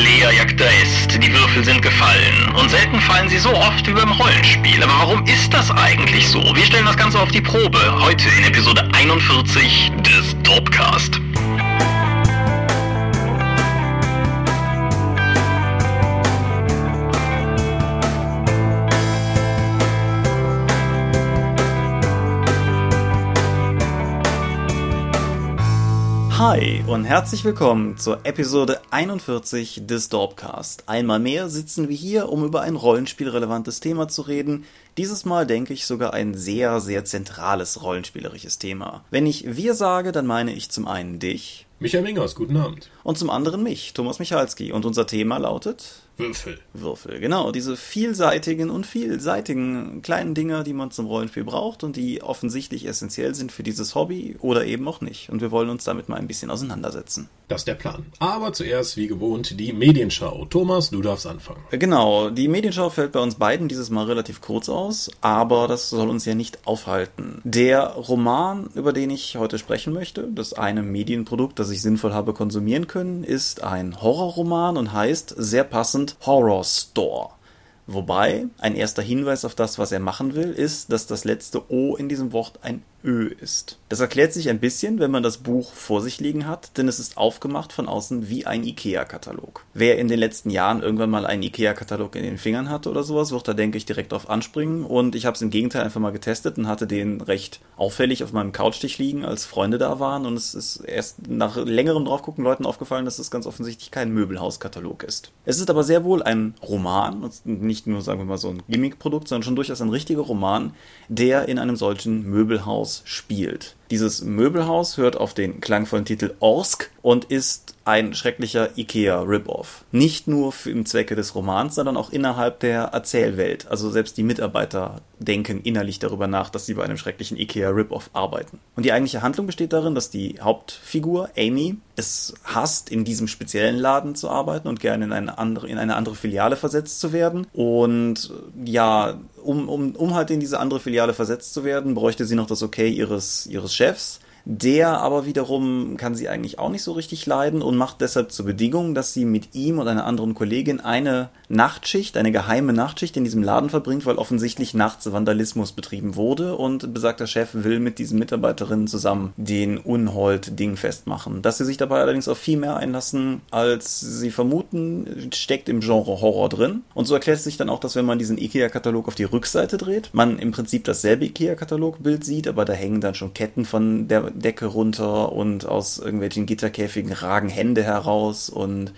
Alea jagta est, die Würfel sind gefallen. Und selten fallen sie so oft wie beim Rollenspiel. Aber warum ist das eigentlich so? Wir stellen das Ganze auf die Probe. Heute in Episode 41 des Topcast. Hi und herzlich willkommen zur Episode 41 des Dorpcast. Einmal mehr sitzen wir hier, um über ein rollenspielrelevantes Thema zu reden. Dieses Mal denke ich sogar ein sehr, sehr zentrales rollenspielerisches Thema. Wenn ich wir sage, dann meine ich zum einen dich. Michael Mingers, guten Abend. Und zum anderen mich, Thomas Michalski. Und unser Thema lautet Würfel. Würfel, genau. Diese vielseitigen und vielseitigen kleinen Dinger, die man zum Rollenspiel braucht und die offensichtlich essentiell sind für dieses Hobby oder eben auch nicht. Und wir wollen uns damit mal ein bisschen auseinandersetzen. Das ist der Plan. Aber zuerst, wie gewohnt, die Medienschau. Thomas, du darfst anfangen. Genau, die Medienschau fällt bei uns beiden dieses Mal relativ kurz aus, aber das soll uns ja nicht aufhalten. Der Roman, über den ich heute sprechen möchte, das eine Medienprodukt, das ich sinnvoll habe konsumieren können, ist ein Horrorroman und heißt sehr passend Horror Store. Wobei ein erster Hinweis auf das, was er machen will, ist, dass das letzte O in diesem Wort ein Ö ist. Das erklärt sich ein bisschen, wenn man das Buch vor sich liegen hat, denn es ist aufgemacht von außen wie ein IKEA-Katalog. Wer in den letzten Jahren irgendwann mal einen IKEA-Katalog in den Fingern hatte oder sowas, wird da, denke ich, direkt drauf anspringen. Und ich habe es im Gegenteil einfach mal getestet und hatte den recht auffällig auf meinem Couchtisch liegen, als Freunde da waren. Und es ist erst nach längerem draufgucken Leuten aufgefallen, dass es ganz offensichtlich kein Möbelhauskatalog ist. Es ist aber sehr wohl ein Roman, und nicht nur, sagen wir mal, so ein Gimmick-Produkt, sondern schon durchaus ein richtiger Roman, der in einem solchen Möbelhaus spielt. Dieses Möbelhaus hört auf den klangvollen Titel Orsk und ist ein schrecklicher IKEA-Rip-Off. Nicht nur im Zwecke des Romans, sondern auch innerhalb der Erzählwelt. Also selbst die Mitarbeiter denken innerlich darüber nach, dass sie bei einem schrecklichen IKEA-Rip-Off arbeiten. Und die eigentliche Handlung besteht darin, dass die Hauptfigur, Amy, es hasst, in diesem speziellen Laden zu arbeiten und gerne in eine andere, in eine andere Filiale versetzt zu werden. Und ja, um, um, um halt in diese andere Filiale versetzt zu werden, bräuchte sie noch das Okay ihres, ihres Chefs. Der aber wiederum kann sie eigentlich auch nicht so richtig leiden und macht deshalb zur Bedingung, dass sie mit ihm und einer anderen Kollegin eine Nachtschicht, eine geheime Nachtschicht in diesem Laden verbringt, weil offensichtlich nachts Vandalismus betrieben wurde und besagter Chef will mit diesen Mitarbeiterinnen zusammen den Unhold-Ding festmachen. Dass sie sich dabei allerdings auf viel mehr einlassen, als sie vermuten, steckt im Genre Horror drin. Und so erklärt sich dann auch, dass wenn man diesen IKEA-Katalog auf die Rückseite dreht, man im Prinzip dasselbe IKEA-Katalogbild sieht, aber da hängen dann schon Ketten von der Decke runter und aus irgendwelchen Gitterkäfigen ragen Hände heraus und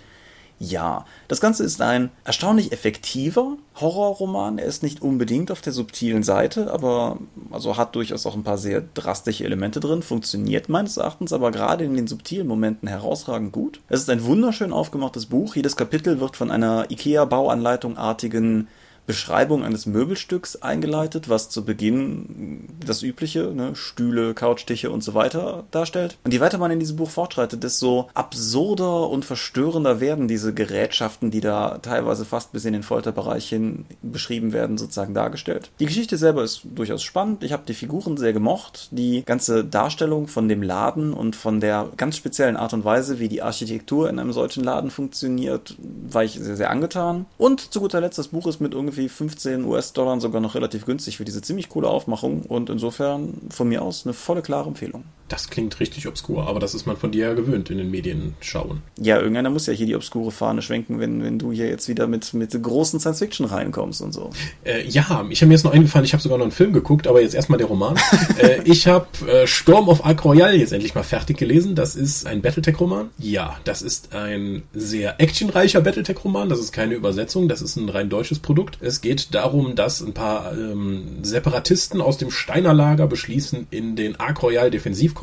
ja, das Ganze ist ein erstaunlich effektiver Horrorroman. Er ist nicht unbedingt auf der subtilen Seite, aber also hat durchaus auch ein paar sehr drastische Elemente drin, funktioniert meines Erachtens aber gerade in den subtilen Momenten herausragend gut. Es ist ein wunderschön aufgemachtes Buch. Jedes Kapitel wird von einer IKEA-Bauanleitung artigen Beschreibung eines Möbelstücks eingeleitet, was zu Beginn das übliche, ne, Stühle, Couchtische und so weiter darstellt. Und je weiter man in diesem Buch fortschreitet, desto absurder und verstörender werden diese Gerätschaften, die da teilweise fast bis in den Folterbereich hin beschrieben werden, sozusagen dargestellt. Die Geschichte selber ist durchaus spannend. Ich habe die Figuren sehr gemocht. Die ganze Darstellung von dem Laden und von der ganz speziellen Art und Weise, wie die Architektur in einem solchen Laden funktioniert, war ich sehr, sehr angetan. Und zu guter Letzt, das Buch ist mit irgendwie irgendwie 15 US-Dollar sogar noch relativ günstig für diese ziemlich coole Aufmachung und insofern von mir aus eine volle klare Empfehlung. Das klingt richtig obskur, aber das ist man von dir ja gewöhnt in den Medien schauen. Ja, irgendeiner muss ja hier die obskure Fahne schwenken, wenn, wenn du hier jetzt wieder mit, mit großen Science-Fiction reinkommst und so. Äh, ja, ich habe mir jetzt noch eingefallen, ich habe sogar noch einen Film geguckt, aber jetzt erstmal der Roman. äh, ich habe äh, Storm of Ark Royale jetzt endlich mal fertig gelesen. Das ist ein Battletech-Roman. Ja, das ist ein sehr actionreicher Battletech-Roman. Das ist keine Übersetzung, das ist ein rein deutsches Produkt. Es geht darum, dass ein paar ähm, Separatisten aus dem Steiner Lager beschließen, in den Ark Royale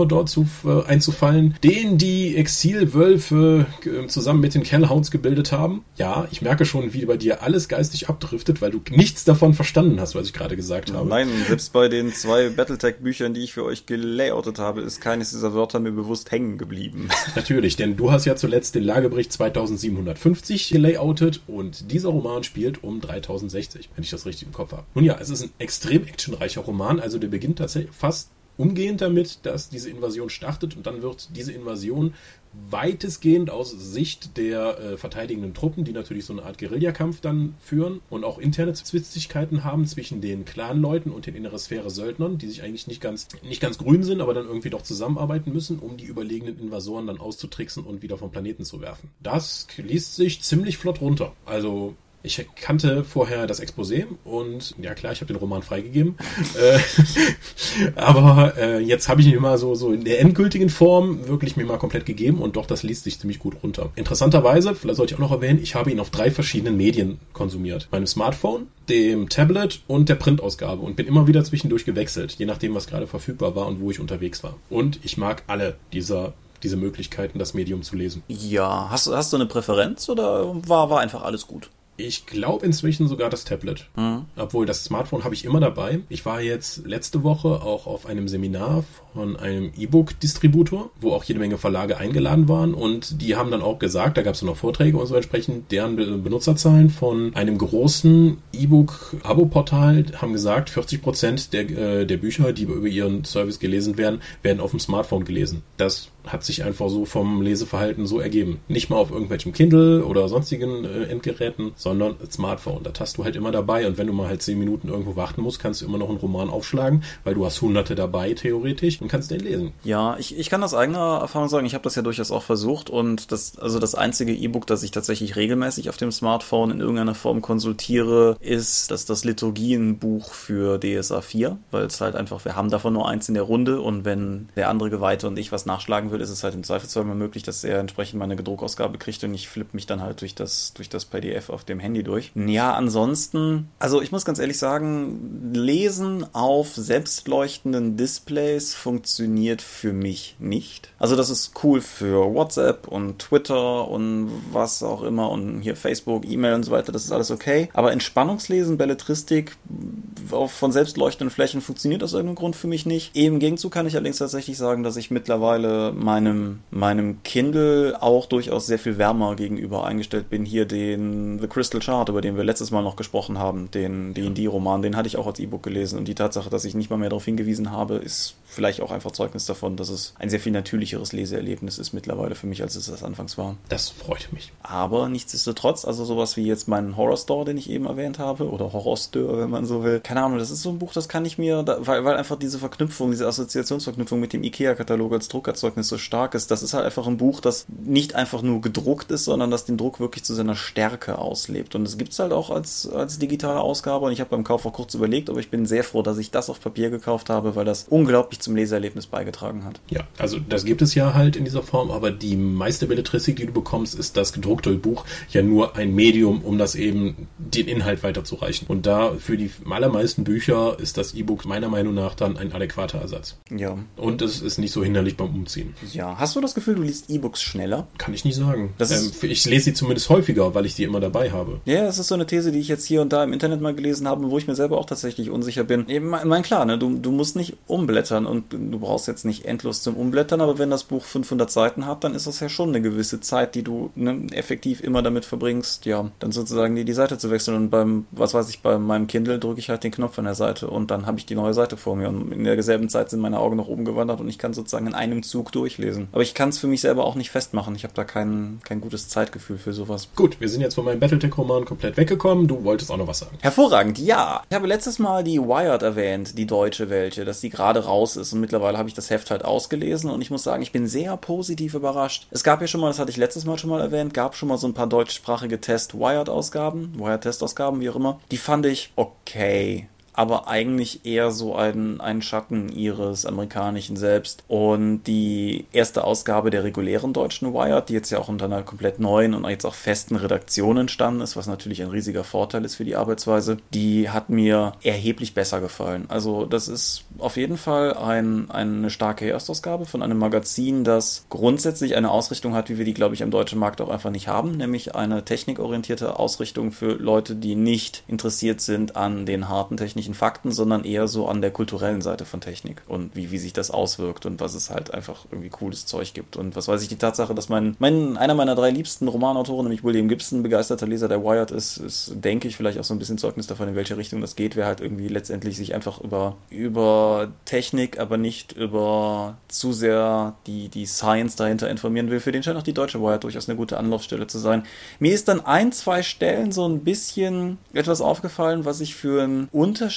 Defensivkorridor zu, äh, einzufallen, den die Exilwölfe äh, zusammen mit den Kellhounds gebildet haben. Ja, ich merke schon, wie bei dir alles geistig abdriftet, weil du nichts davon verstanden hast, was ich gerade gesagt habe. Nein, selbst bei den zwei Battletech-Büchern, die ich für euch gelayoutet habe, ist keines dieser Wörter mir bewusst hängen geblieben. Natürlich, denn du hast ja zuletzt den Lagebericht 2750 gelayoutet und dieser Roman spielt um 3060, wenn ich das richtig im Kopf habe. Nun ja, es ist ein extrem actionreicher Roman, also der beginnt tatsächlich fast umgehend damit, dass diese Invasion startet und dann wird diese Invasion weitestgehend aus Sicht der äh, verteidigenden Truppen, die natürlich so eine Art Guerillakampf dann führen und auch interne Zwistigkeiten haben zwischen den Clanleuten und den innere Sphäre Söldnern, die sich eigentlich nicht ganz, nicht ganz grün sind, aber dann irgendwie doch zusammenarbeiten müssen, um die überlegenen Invasoren dann auszutricksen und wieder vom Planeten zu werfen. Das liest sich ziemlich flott runter. Also ich kannte vorher das Exposé und ja klar, ich habe den Roman freigegeben. Äh, aber äh, jetzt habe ich ihn immer so, so in der endgültigen Form wirklich mir mal komplett gegeben und doch, das liest sich ziemlich gut runter. Interessanterweise, vielleicht sollte ich auch noch erwähnen, ich habe ihn auf drei verschiedenen Medien konsumiert. Meinem Smartphone, dem Tablet und der Printausgabe und bin immer wieder zwischendurch gewechselt, je nachdem, was gerade verfügbar war und wo ich unterwegs war. Und ich mag alle dieser diese Möglichkeiten, das Medium zu lesen. Ja, hast, hast du eine Präferenz oder war, war einfach alles gut? Ich glaube inzwischen sogar das Tablet. Mhm. Obwohl das Smartphone habe ich immer dabei. Ich war jetzt letzte Woche auch auf einem Seminar von einem E-Book-Distributor, wo auch jede Menge Verlage eingeladen waren und die haben dann auch gesagt, da gab es noch Vorträge und so entsprechend, deren Benutzerzahlen von einem großen E-Book-Abo-Portal haben gesagt, 40 Prozent der, äh, der Bücher, die über ihren Service gelesen werden, werden auf dem Smartphone gelesen. Das hat sich einfach so vom Leseverhalten so ergeben. Nicht mal auf irgendwelchem Kindle oder sonstigen äh, Endgeräten, sondern Smartphone. Das hast du halt immer dabei und wenn du mal halt zehn Minuten irgendwo warten musst, kannst du immer noch einen Roman aufschlagen, weil du hast hunderte dabei theoretisch und kannst den lesen. Ja, ich, ich kann aus eigener Erfahrung sagen, ich habe das ja durchaus auch versucht und das, also das einzige E-Book, das ich tatsächlich regelmäßig auf dem Smartphone in irgendeiner Form konsultiere, ist das, das Liturgienbuch für DSA 4, weil es halt einfach, wir haben davon nur eins in der Runde und wenn der andere Geweihte und ich was nachschlagen will, ist es halt im Zweifelsfall mal möglich, dass er entsprechend meine Gedruckausgabe kriegt und ich flippe mich dann halt durch das, durch das PDF auf dem Handy durch. Ja, ansonsten, also ich muss ganz ehrlich sagen, Lesen auf selbstleuchtenden Displays funktioniert für mich nicht. Also das ist cool für WhatsApp und Twitter und was auch immer und hier Facebook, E-Mail und so weiter, das ist alles okay. Aber Entspannungslesen, Belletristik auf von selbstleuchtenden Flächen funktioniert aus irgendeinem Grund für mich nicht. Im Gegenzug kann ich allerdings tatsächlich sagen, dass ich mittlerweile meinem, meinem Kindle auch durchaus sehr viel wärmer gegenüber eingestellt bin. Hier den The Crystal Chart, über den wir letztes Mal noch gesprochen haben, den D&D-Roman, den hatte ich auch als E-Book gelesen und die Tatsache, dass ich nicht mal mehr darauf hingewiesen habe, ist vielleicht auch einfach Zeugnis davon, dass es ein sehr viel natürlicheres Leseerlebnis ist mittlerweile für mich, als es das anfangs war. Das freut mich. Aber nichtsdestotrotz, also sowas wie jetzt meinen Horror Store, den ich eben erwähnt habe, oder Horror Store, wenn man so will. Keine Ahnung, das ist so ein Buch, das kann ich mir, weil, weil einfach diese Verknüpfung, diese Assoziationsverknüpfung mit dem IKEA-Katalog als Druckerzeugnis so stark ist. Das ist halt einfach ein Buch, das nicht einfach nur gedruckt ist, sondern das den Druck wirklich zu seiner Stärke auslebt. Und es gibt es halt auch als, als digitale Ausgabe. Und ich habe beim Kauf auch kurz überlegt, aber ich bin sehr froh, dass ich das auf Papier gekauft habe, weil das unglaublich zum Leseerlebnis beigetragen hat. Ja, also das gibt es ja halt in dieser Form, aber die meiste Belletristik, die du bekommst, ist das gedruckte Buch ja nur ein Medium, um das eben den Inhalt weiterzureichen. Und da für die allermeisten Bücher ist das E-Book meiner Meinung nach dann ein adäquater Ersatz. Ja. Und es ist nicht so hinderlich beim Umziehen. Ja. Hast du das Gefühl, du liest E-Books schneller? Kann ich nicht sagen. Ähm, ich lese sie zumindest häufiger, weil ich sie immer dabei habe. Ja, das ist so eine These, die ich jetzt hier und da im Internet mal gelesen habe, wo ich mir selber auch tatsächlich unsicher bin. Ich meine, klar, ne, du, du musst nicht umblättern und du brauchst jetzt nicht endlos zum Umblättern, aber wenn das Buch 500 Seiten hat, dann ist das ja schon eine gewisse Zeit, die du ne, effektiv immer damit verbringst, ja, dann sozusagen die, die Seite zu wechseln. Und beim, was weiß ich, bei meinem Kindle drücke ich halt den Knopf an der Seite und dann habe ich die neue Seite vor mir. Und in derselben Zeit sind meine Augen nach oben gewandert und ich kann sozusagen in einem Zug durchlesen. Aber ich kann es für mich selber auch nicht festmachen. Ich habe da kein, kein gutes Zeitgefühl für sowas. Gut, wir sind jetzt von meinem Battletech-Roman komplett weggekommen. Du wolltest auch noch was sagen. Hervorragend, ja. Ich habe letztes Mal die Wired erwähnt, die deutsche welche, dass die gerade raus ist und mittlerweile habe ich das Heft halt ausgelesen und ich muss sagen, ich bin sehr positiv überrascht. Es gab ja schon mal, das hatte ich letztes Mal schon mal erwähnt, gab schon mal so ein paar deutschsprachige Test-Wired-Ausgaben, Wired-Test-Ausgaben, wie auch immer. Die fand ich okay aber eigentlich eher so ein, ein Schatten ihres amerikanischen Selbst. Und die erste Ausgabe der regulären deutschen Wired, die jetzt ja auch unter einer komplett neuen und jetzt auch festen Redaktion entstanden ist, was natürlich ein riesiger Vorteil ist für die Arbeitsweise, die hat mir erheblich besser gefallen. Also das ist auf jeden Fall ein, eine starke Erstausgabe von einem Magazin, das grundsätzlich eine Ausrichtung hat, wie wir die, glaube ich, am deutschen Markt auch einfach nicht haben, nämlich eine technikorientierte Ausrichtung für Leute, die nicht interessiert sind an den harten technischen technischen Fakten, sondern eher so an der kulturellen Seite von Technik und wie, wie sich das auswirkt und was es halt einfach irgendwie cooles Zeug gibt. Und was weiß ich, die Tatsache, dass mein, mein einer meiner drei liebsten Romanautoren, nämlich William Gibson, begeisterter Leser der Wired ist, ist, denke ich, vielleicht auch so ein bisschen Zeugnis davon, in welche Richtung das geht, wer halt irgendwie letztendlich sich einfach über, über Technik, aber nicht über zu sehr die, die Science dahinter informieren will, für den scheint auch die deutsche Wire durchaus eine gute Anlaufstelle zu sein. Mir ist dann ein, zwei Stellen so ein bisschen etwas aufgefallen, was ich für einen Unterschied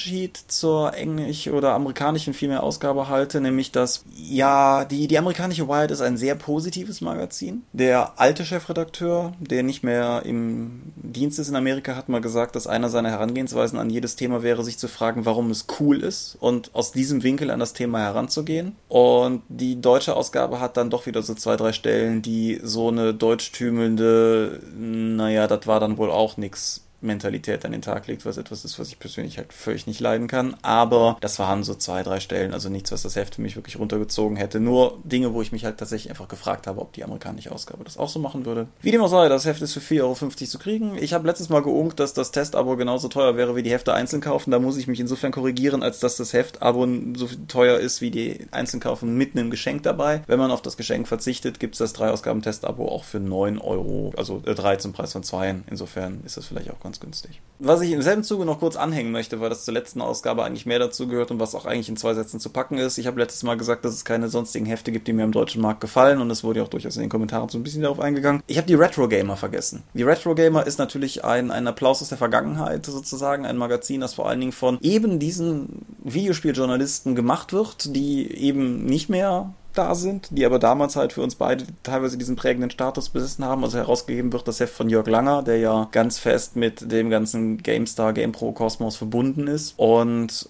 zur englisch- oder amerikanischen vielmehr Ausgabe halte, nämlich dass, ja, die, die amerikanische Wired ist ein sehr positives Magazin. Der alte Chefredakteur, der nicht mehr im Dienst ist in Amerika, hat mal gesagt, dass einer seiner Herangehensweisen an jedes Thema wäre, sich zu fragen, warum es cool ist und aus diesem Winkel an das Thema heranzugehen. Und die deutsche Ausgabe hat dann doch wieder so zwei, drei Stellen, die so eine deutschtümelnde, naja, das war dann wohl auch nix Mentalität an den Tag legt, was etwas ist, was ich persönlich halt völlig nicht leiden kann. Aber das waren so zwei, drei Stellen, also nichts, was das Heft für mich wirklich runtergezogen hätte. Nur Dinge, wo ich mich halt tatsächlich einfach gefragt habe, ob die amerikanische Ausgabe das auch so machen würde. Wie dem auch sei, das Heft ist für 4,50 Euro zu kriegen. Ich habe letztes Mal geunkt, dass das Testabo genauso teuer wäre wie die Hefte einzeln kaufen. Da muss ich mich insofern korrigieren, als dass das Heftabo so teuer ist wie die einzeln kaufen mit einem Geschenk dabei. Wenn man auf das Geschenk verzichtet, gibt es das drei Ausgaben Testabo auch für 9 Euro, also äh, 3 zum Preis von 2. Insofern ist das vielleicht auch ganz günstig. Was ich im selben Zuge noch kurz anhängen möchte, weil das zur letzten Ausgabe eigentlich mehr dazu gehört und was auch eigentlich in zwei Sätzen zu packen ist. Ich habe letztes Mal gesagt, dass es keine sonstigen Hefte gibt, die mir im deutschen Markt gefallen und es wurde ja auch durchaus in den Kommentaren so ein bisschen darauf eingegangen. Ich habe die Retro Gamer vergessen. Die Retro Gamer ist natürlich ein, ein Applaus aus der Vergangenheit sozusagen, ein Magazin, das vor allen Dingen von eben diesen Videospieljournalisten gemacht wird, die eben nicht mehr da sind, die aber damals halt für uns beide teilweise diesen prägenden Status besessen haben. Also herausgegeben wird das Heft von Jörg Langer, der ja ganz fest mit dem ganzen GameStar, GamePro Kosmos verbunden ist. Und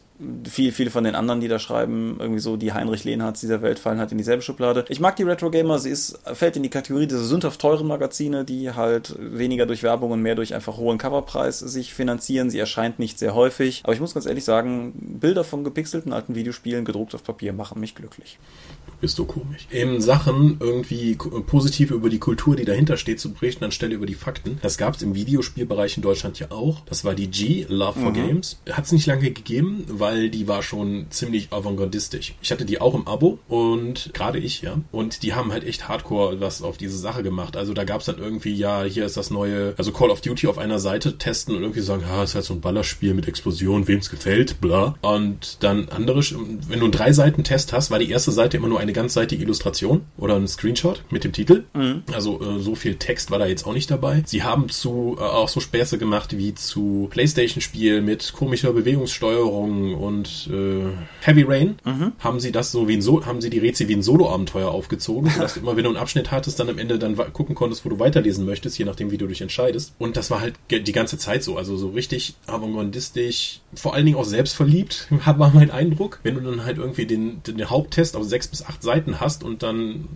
viel, viele von den anderen, die da schreiben, irgendwie so die Heinrich Lehnhards dieser Welt fallen halt in dieselbe Schublade. Ich mag die Retro Gamer, sie ist, fällt in die Kategorie dieser sündhaft teuren Magazine, die halt weniger durch Werbung und mehr durch einfach hohen Coverpreis sich finanzieren. Sie erscheint nicht sehr häufig. Aber ich muss ganz ehrlich sagen, Bilder von gepixelten alten Videospielen gedruckt auf Papier machen mich glücklich. Du bist so komisch. In Sachen irgendwie positiv über die Kultur, die dahinter steht, zu berichten, anstelle über die Fakten. Das gab es im Videospielbereich in Deutschland ja auch. Das war die G, Love for mhm. Games. Hat es nicht lange gegeben, weil die war schon ziemlich avantgardistisch. Ich hatte die auch im Abo und gerade ich, ja. Und die haben halt echt hardcore was auf diese Sache gemacht. Also da gab es dann irgendwie, ja, hier ist das neue, also Call of Duty auf einer Seite testen und irgendwie sagen, ja, ist halt so ein Ballerspiel mit Explosion, wem's gefällt, bla. Und dann andere, wenn du einen drei Seiten Test hast, war die erste Seite immer nur eine ganzseitige Illustration oder ein Screenshot mit dem Titel. Mhm. Also äh, so viel Text war da jetzt auch nicht dabei. Sie haben zu äh, auch so Späße gemacht wie zu Playstation-Spiel mit komischer Bewegungssteuerung und äh, Heavy Rain. Mhm. Haben sie das so wie ein so haben sie die Rätsel wie ein Solo-Abenteuer aufgezogen, sodass du immer, wenn du einen Abschnitt hattest, dann am Ende dann gucken konntest, wo du weiterlesen möchtest, je nachdem, wie du dich entscheidest. Und das war halt die ganze Zeit so, also so richtig avantgardistisch, vor allen Dingen auch selbstverliebt, war mein Eindruck. Wenn du dann halt irgendwie den, den Haupttest auf sechs bis acht Seiten hast und dann,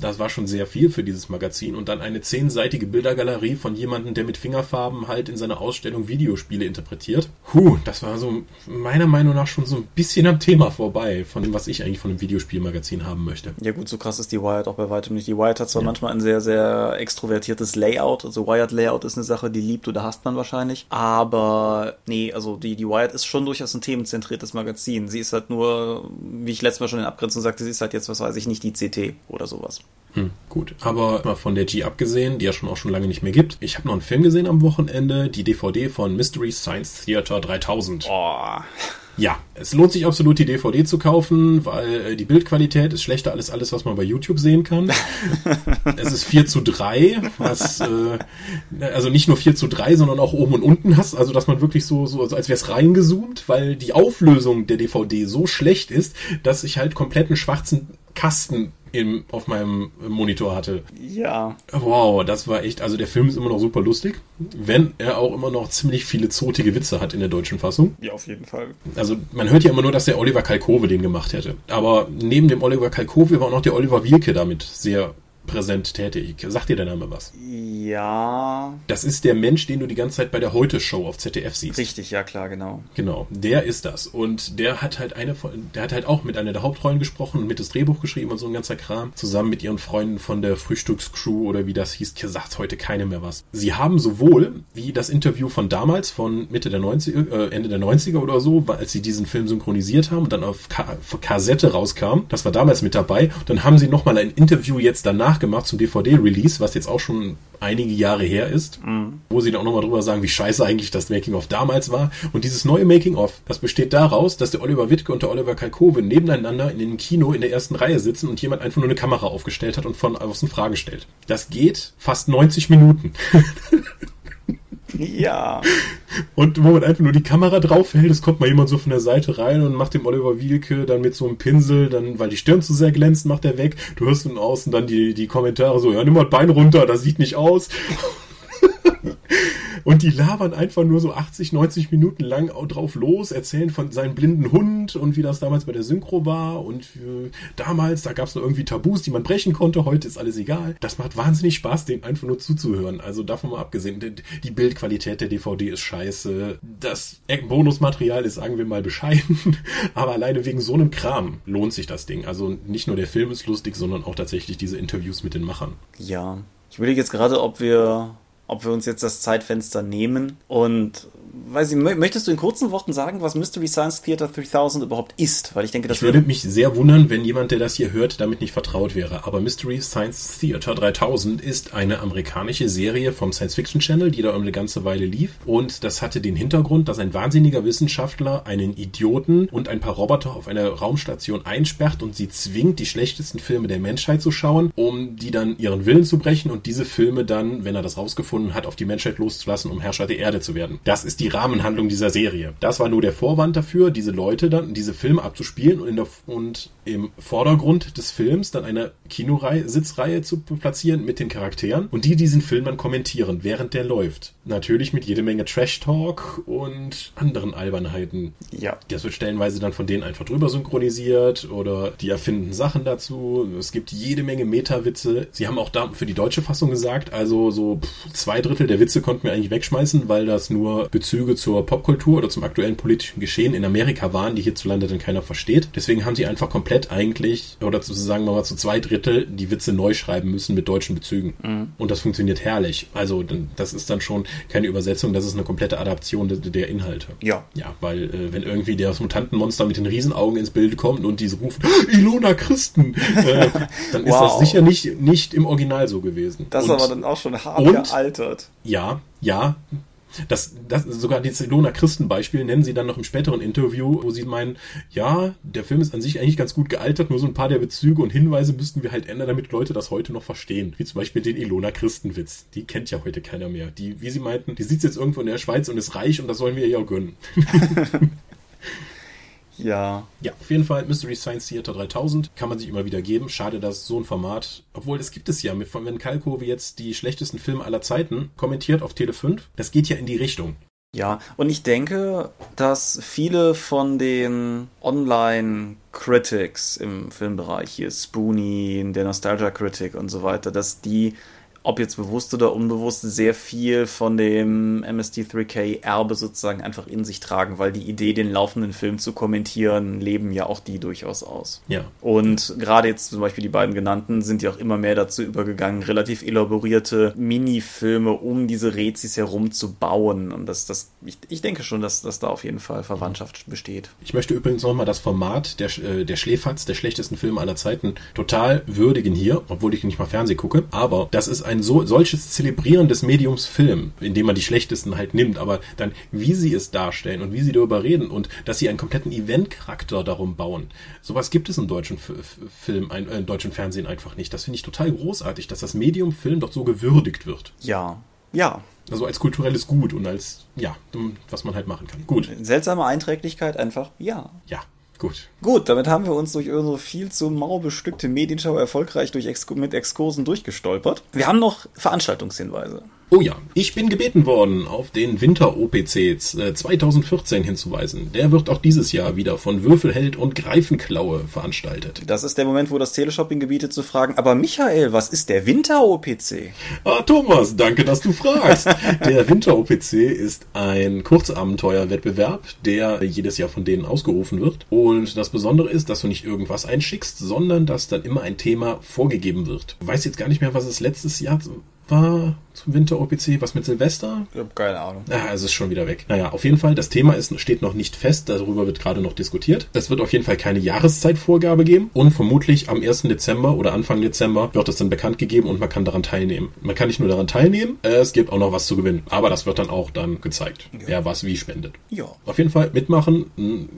das war schon sehr viel für dieses Magazin und dann eine zehnseitige Bildergalerie von jemandem, der mit Fingerfarben halt in seiner Ausstellung Videospiele interpretiert. Huh, das war so meiner Meinung nach schon so ein bisschen am Thema vorbei, von dem, was ich eigentlich von einem Videospielmagazin haben möchte. Ja gut, so krass ist die Wired auch bei weitem nicht. Die Wired hat zwar ja. manchmal ein sehr, sehr extrovertiertes Layout, also Wired Layout ist eine Sache, die liebt oder hasst man wahrscheinlich, aber nee, also die, die Wired ist schon durchaus ein themenzentriertes Magazin. Sie ist halt nur, wie ich letztes Mal schon in Abgrenzung sagte, sie ist halt jetzt, was weiß ich, nicht die CT oder sowas. Hm, gut, aber mal von der G abgesehen, die ja schon auch schon lange nicht mehr gibt. Ich habe noch einen Film gesehen am Wochenende, die DVD von Mystery Science Theater 3000. Oh. Ja, es lohnt sich absolut, die DVD zu kaufen, weil äh, die Bildqualität ist schlechter als alles, was man bei YouTube sehen kann. es ist 4 zu 3, was, äh, also nicht nur 4 zu 3, sondern auch oben und unten hast, also dass man wirklich so, so als wäre es reingezoomt, weil die Auflösung der DVD so schlecht ist, dass ich halt komplett einen schwarzen Kasten im, auf meinem Monitor hatte. Ja. Wow, das war echt, also der Film ist immer noch super lustig, wenn er auch immer noch ziemlich viele zotige Witze hat in der deutschen Fassung. Ja, auf jeden Fall. Also man hört ja immer nur, dass der Oliver Kalkove den gemacht hätte. Aber neben dem Oliver Kalkove war auch noch der Oliver Wielke damit sehr präsent tätig. Sagt dir der Name was? Ja. Das ist der Mensch, den du die ganze Zeit bei der Heute-Show auf ZDF siehst. Richtig, ja klar, genau. Genau, der ist das. Und der hat halt eine von, der hat halt auch mit einer der Hauptrollen gesprochen und mit das Drehbuch geschrieben und so ein ganzer Kram. Zusammen mit ihren Freunden von der Frühstückscrew oder wie das hieß, sagt heute keine mehr was. Sie haben sowohl wie das Interview von damals, von Mitte der 90er, äh, Ende der 90er oder so, als sie diesen Film synchronisiert haben und dann auf Ka Kassette rauskam, das war damals mit dabei. dann haben sie nochmal ein Interview jetzt danach nachgemacht zum DVD-Release, was jetzt auch schon einige Jahre her ist, mhm. wo sie dann auch nochmal drüber sagen, wie scheiße eigentlich das Making-of damals war. Und dieses neue Making-of, das besteht daraus, dass der Oliver Wittke und der Oliver Kalkofe nebeneinander in dem Kino in der ersten Reihe sitzen und jemand einfach nur eine Kamera aufgestellt hat und von außen Fragen stellt. Das geht fast 90 Minuten. Ja. Und wo man einfach nur die Kamera draufhält, es kommt mal jemand so von der Seite rein und macht dem Oliver Wielke dann mit so einem Pinsel, dann, weil die Stirn zu sehr glänzt, macht er weg. Du hörst von außen dann die, die Kommentare so, ja, nimm mal Bein runter, das sieht nicht aus. Und die labern einfach nur so 80, 90 Minuten lang drauf los, erzählen von seinem blinden Hund und wie das damals bei der Synchro war. Und äh, damals, da gab es noch irgendwie Tabus, die man brechen konnte. Heute ist alles egal. Das macht wahnsinnig Spaß, dem einfach nur zuzuhören. Also davon mal abgesehen, die Bildqualität der DVD ist scheiße. Das Bonusmaterial ist, sagen wir mal, bescheiden. Aber alleine wegen so einem Kram lohnt sich das Ding. Also nicht nur der Film ist lustig, sondern auch tatsächlich diese Interviews mit den Machern. Ja. Ich überlege jetzt gerade, ob wir ob wir uns jetzt das Zeitfenster nehmen und weiß ich, möchtest du in kurzen Worten sagen, was Mystery Science Theater 3000 überhaupt ist? Weil ich denke, das ich würde mich sehr wundern, wenn jemand, der das hier hört, damit nicht vertraut wäre. Aber Mystery Science Theater 3000 ist eine amerikanische Serie vom Science Fiction Channel, die da eine ganze Weile lief. Und das hatte den Hintergrund, dass ein wahnsinniger Wissenschaftler einen Idioten und ein paar Roboter auf einer Raumstation einsperrt und sie zwingt, die schlechtesten Filme der Menschheit zu schauen, um die dann ihren Willen zu brechen und diese Filme dann, wenn er das rausgefunden hat, auf die Menschheit loszulassen, um Herrscher der Erde zu werden. Das ist die Rahmenhandlung dieser Serie. Das war nur der Vorwand dafür, diese Leute dann, diese Filme abzuspielen und, der, und im Vordergrund des Films dann eine Kinoreihe, Sitzreihe zu platzieren mit den Charakteren und die diesen Film dann kommentieren, während der läuft. Natürlich mit jede Menge Trash-Talk und anderen Albernheiten. Ja. Das wird stellenweise dann von denen einfach drüber synchronisiert oder die erfinden Sachen dazu. Es gibt jede Menge Meta-Witze. Sie haben auch da für die deutsche Fassung gesagt, also so zwei Drittel der Witze konnten wir eigentlich wegschmeißen, weil das nur Bezüge zur Popkultur oder zum aktuellen politischen Geschehen in Amerika waren, die hierzulande dann keiner versteht. Deswegen haben sie einfach komplett eigentlich, oder sozusagen mal zu zwei Drittel, die Witze neu schreiben müssen mit deutschen Bezügen. Mhm. Und das funktioniert herrlich. Also das ist dann schon keine Übersetzung, das ist eine komplette Adaption der, der Inhalte. Ja. Ja, weil äh, wenn irgendwie das Mutantenmonster mit den Riesenaugen ins Bild kommt und diese rufen, Ilona Christen, äh, dann wow. ist das sicher nicht, nicht im Original so gewesen. Das ist aber dann auch schon hart und, gealtert. Ja, ja, das, das, sogar das Ilona Christen-Beispiel nennen sie dann noch im späteren Interview, wo sie meinen, ja, der Film ist an sich eigentlich ganz gut gealtert, nur so ein paar der Bezüge und Hinweise müssten wir halt ändern, damit Leute das heute noch verstehen. Wie zum Beispiel den Ilona Christen-Witz. Die kennt ja heute keiner mehr. Die, wie sie meinten, die sitzt jetzt irgendwo in der Schweiz und ist reich und das sollen wir ihr auch gönnen. Ja. Ja, auf jeden Fall Mystery Science Theater 3000 kann man sich immer wieder geben. Schade, dass so ein Format, obwohl es gibt es ja, mit, wenn Kalko wie jetzt die schlechtesten Filme aller Zeiten kommentiert auf Tele 5, das geht ja in die Richtung. Ja, und ich denke, dass viele von den Online-Critics im Filmbereich, hier Spoonie, der Nostalgia Critic und so weiter, dass die ob jetzt bewusst oder unbewusst, sehr viel von dem MST3K-Erbe sozusagen einfach in sich tragen, weil die Idee, den laufenden Film zu kommentieren, leben ja auch die durchaus aus. Ja. Und gerade jetzt zum Beispiel die beiden genannten sind ja auch immer mehr dazu übergegangen, relativ elaborierte Minifilme um diese Rezis herum zu bauen. Und das, das, ich, ich denke schon, dass, dass da auf jeden Fall Verwandtschaft besteht. Ich möchte übrigens nochmal das Format der, äh, der Schläferz, der schlechtesten Filme aller Zeiten, total würdigen hier, obwohl ich nicht mal Fernsehen gucke. Aber das ist ein ein so, solches Zelebrieren des Mediums Film, indem man die schlechtesten halt nimmt, aber dann, wie sie es darstellen und wie sie darüber reden und dass sie einen kompletten Eventcharakter darum bauen. Sowas gibt es im deutschen F Film, ein, äh, im deutschen Fernsehen einfach nicht. Das finde ich total großartig, dass das Medium Film doch so gewürdigt wird. Ja, ja. Also als kulturelles Gut und als, ja, was man halt machen kann. Gut. Seltsame Einträglichkeit einfach, ja. Ja. Gut. Gut, damit haben wir uns durch unsere viel zu mau bestückte Medienschau erfolgreich durch Ex mit Exkursen durchgestolpert. Wir haben noch Veranstaltungshinweise. Oh ja, ich bin gebeten worden, auf den Winter-OPC 2014 äh, hinzuweisen. Der wird auch dieses Jahr wieder von Würfelheld und Greifenklaue veranstaltet. Das ist der Moment, wo das Teleshopping gebietet zu fragen, aber Michael, was ist der Winter-OPC? Ah, Thomas, danke, dass du fragst. der Winter-OPC ist ein Kurzabenteuerwettbewerb, der jedes Jahr von denen ausgerufen wird. Und das Besondere ist, dass du nicht irgendwas einschickst, sondern dass dann immer ein Thema vorgegeben wird. Ich weiß jetzt gar nicht mehr, was es letztes Jahr war zum Winter-OPC, was mit Silvester? Ich habe keine Ahnung. Ah, es ist schon wieder weg. Naja, auf jeden Fall, das Thema ist, steht noch nicht fest, darüber wird gerade noch diskutiert. Es wird auf jeden Fall keine Jahreszeitvorgabe geben und vermutlich am 1. Dezember oder Anfang Dezember wird es dann bekannt gegeben und man kann daran teilnehmen. Man kann nicht nur daran teilnehmen, es gibt auch noch was zu gewinnen, aber das wird dann auch dann gezeigt, Ja. wer was wie spendet. Ja. Auf jeden Fall mitmachen,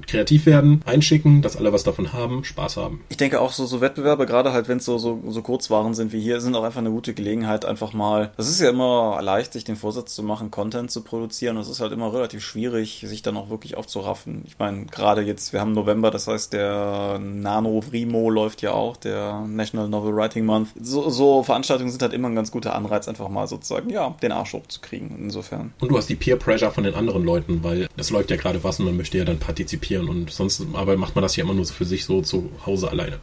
kreativ werden, einschicken, dass alle was davon haben, Spaß haben. Ich denke auch so, so Wettbewerbe, gerade halt, wenn es so, so, so Kurzwaren sind wie hier, sind auch einfach eine gute Gelegenheit, einfach mal. Das ist ja immer leicht, sich den Vorsatz zu machen, Content zu produzieren. Das ist halt immer relativ schwierig, sich dann auch wirklich aufzuraffen. Ich meine, gerade jetzt, wir haben November, das heißt, der Nano Vrimo läuft ja auch, der National Novel Writing Month. So, so Veranstaltungen sind halt immer ein ganz guter Anreiz, einfach mal sozusagen, ja, den Arsch hochzukriegen. Insofern. Und du hast die Peer Pressure von den anderen Leuten, weil es läuft ja gerade was und man möchte ja dann partizipieren und sonst aber macht man das ja immer nur so für sich so zu Hause alleine.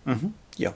Ja.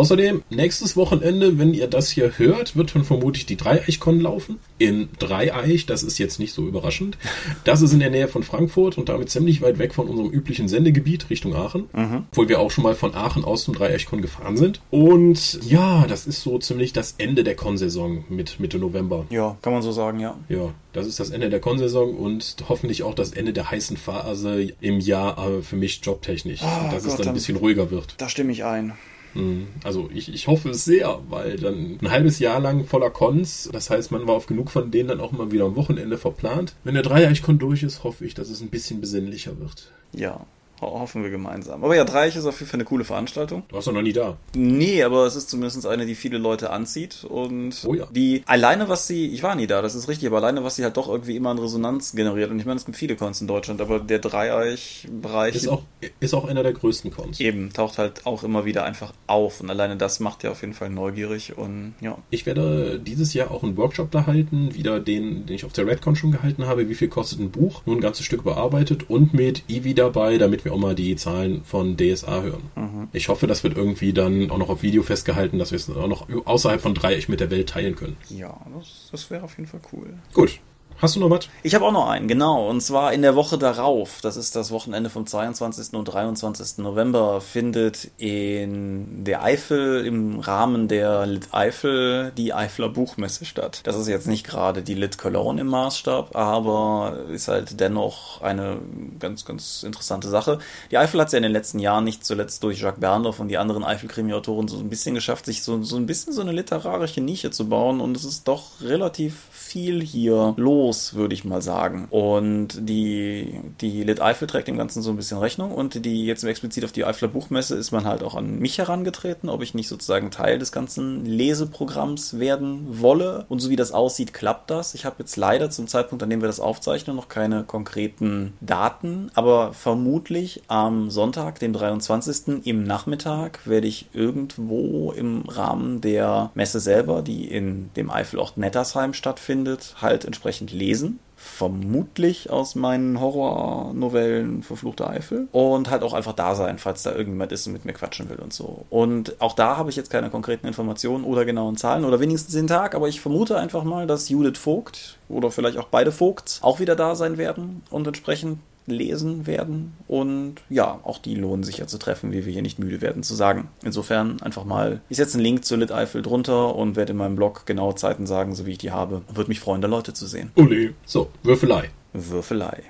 Außerdem, nächstes Wochenende, wenn ihr das hier hört, wird dann vermutlich die Dreieichkon laufen. In Dreieich, das ist jetzt nicht so überraschend. Das ist in der Nähe von Frankfurt und damit ziemlich weit weg von unserem üblichen Sendegebiet Richtung Aachen. Obwohl wir auch schon mal von Aachen aus zum Dreieichkon gefahren sind. Und ja, das ist so ziemlich das Ende der Konsaison mit Mitte November. Ja, kann man so sagen, ja. Ja, das ist das Ende der Konsaison und hoffentlich auch das Ende der heißen Phase im Jahr äh, für mich jobtechnisch. Ah, dass es Gott, dann ein bisschen ruhiger wird. Da stimme ich ein. Mhm. Also ich, ich hoffe es sehr, weil dann ein halbes Jahr lang voller Cons, das heißt, man war auf genug von denen dann auch mal wieder am Wochenende verplant. Wenn der Dreieichkon durch ist, hoffe ich, dass es ein bisschen besinnlicher wird. Ja, hoffen wir gemeinsam. Aber ja, Dreieich ist auf jeden Fall eine coole Veranstaltung. Du warst doch noch nie da. Nee, aber es ist zumindest eine, die viele Leute anzieht und Oh ja. die alleine, was sie, ich war nie da, das ist richtig, aber alleine, was sie halt doch irgendwie immer an Resonanz generiert. Und ich meine, es gibt viele Cons in Deutschland, aber der Dreieich-Bereich Ist auch, ist auch einer der größten Cons. eben taucht halt auch immer wieder einfach auf. Und alleine das macht ja auf jeden Fall neugierig und ja. Ich werde dieses Jahr auch einen Workshop da halten, wieder den, den ich auf der Redcon schon gehalten habe. Wie viel kostet ein Buch? Nur ein ganzes Stück bearbeitet und mit Ivi dabei, damit wir auch mal die Zahlen von DSA hören. Ich hoffe, das wird irgendwie dann auch noch auf Video festgehalten, dass wir es auch noch außerhalb von Dreieck mit der Welt teilen können. Ja, das, das wäre auf jeden Fall cool. Gut. Hast du noch was? Ich habe auch noch einen, genau. Und zwar in der Woche darauf, das ist das Wochenende vom 22. und 23. November, findet in der Eifel im Rahmen der Lit Eifel die Eifler Buchmesse statt. Das ist jetzt nicht gerade die Lit Cologne im Maßstab, aber ist halt dennoch eine ganz, ganz interessante Sache. Die Eifel hat es ja in den letzten Jahren nicht zuletzt durch Jacques Berndorf und die anderen Eifel-Krimi-Autoren so ein bisschen geschafft, sich so, so ein bisschen so eine literarische Nische zu bauen und es ist doch relativ viel hier los, würde ich mal sagen. Und die, die Lit Eifel trägt dem Ganzen so ein bisschen Rechnung und die jetzt explizit auf die Eifler Buchmesse ist man halt auch an mich herangetreten, ob ich nicht sozusagen Teil des ganzen Leseprogramms werden wolle. Und so wie das aussieht, klappt das. Ich habe jetzt leider zum Zeitpunkt, an dem wir das aufzeichnen, noch keine konkreten Daten, aber vermutlich am Sonntag, dem 23. im Nachmittag, werde ich irgendwo im Rahmen der Messe selber, die in dem Eifelort Nettersheim stattfindet, halt entsprechend lesen. Vermutlich aus meinen Horrornovellen Verfluchte Eifel. Und halt auch einfach da sein, falls da irgendjemand ist und mit mir quatschen will und so. Und auch da habe ich jetzt keine konkreten Informationen oder genauen Zahlen oder wenigstens den Tag, aber ich vermute einfach mal, dass Judith Vogt oder vielleicht auch beide Vogts auch wieder da sein werden und entsprechend lesen werden. Und ja, auch die lohnen sich ja zu treffen, wie wir hier nicht müde werden zu sagen. Insofern einfach mal, ich setze einen Link zu Lit Eifel drunter und werde in meinem Blog genaue Zeiten sagen, so wie ich die habe. Würde mich freuen, da Leute zu sehen. Uli. So, Würfelei. Würfelei.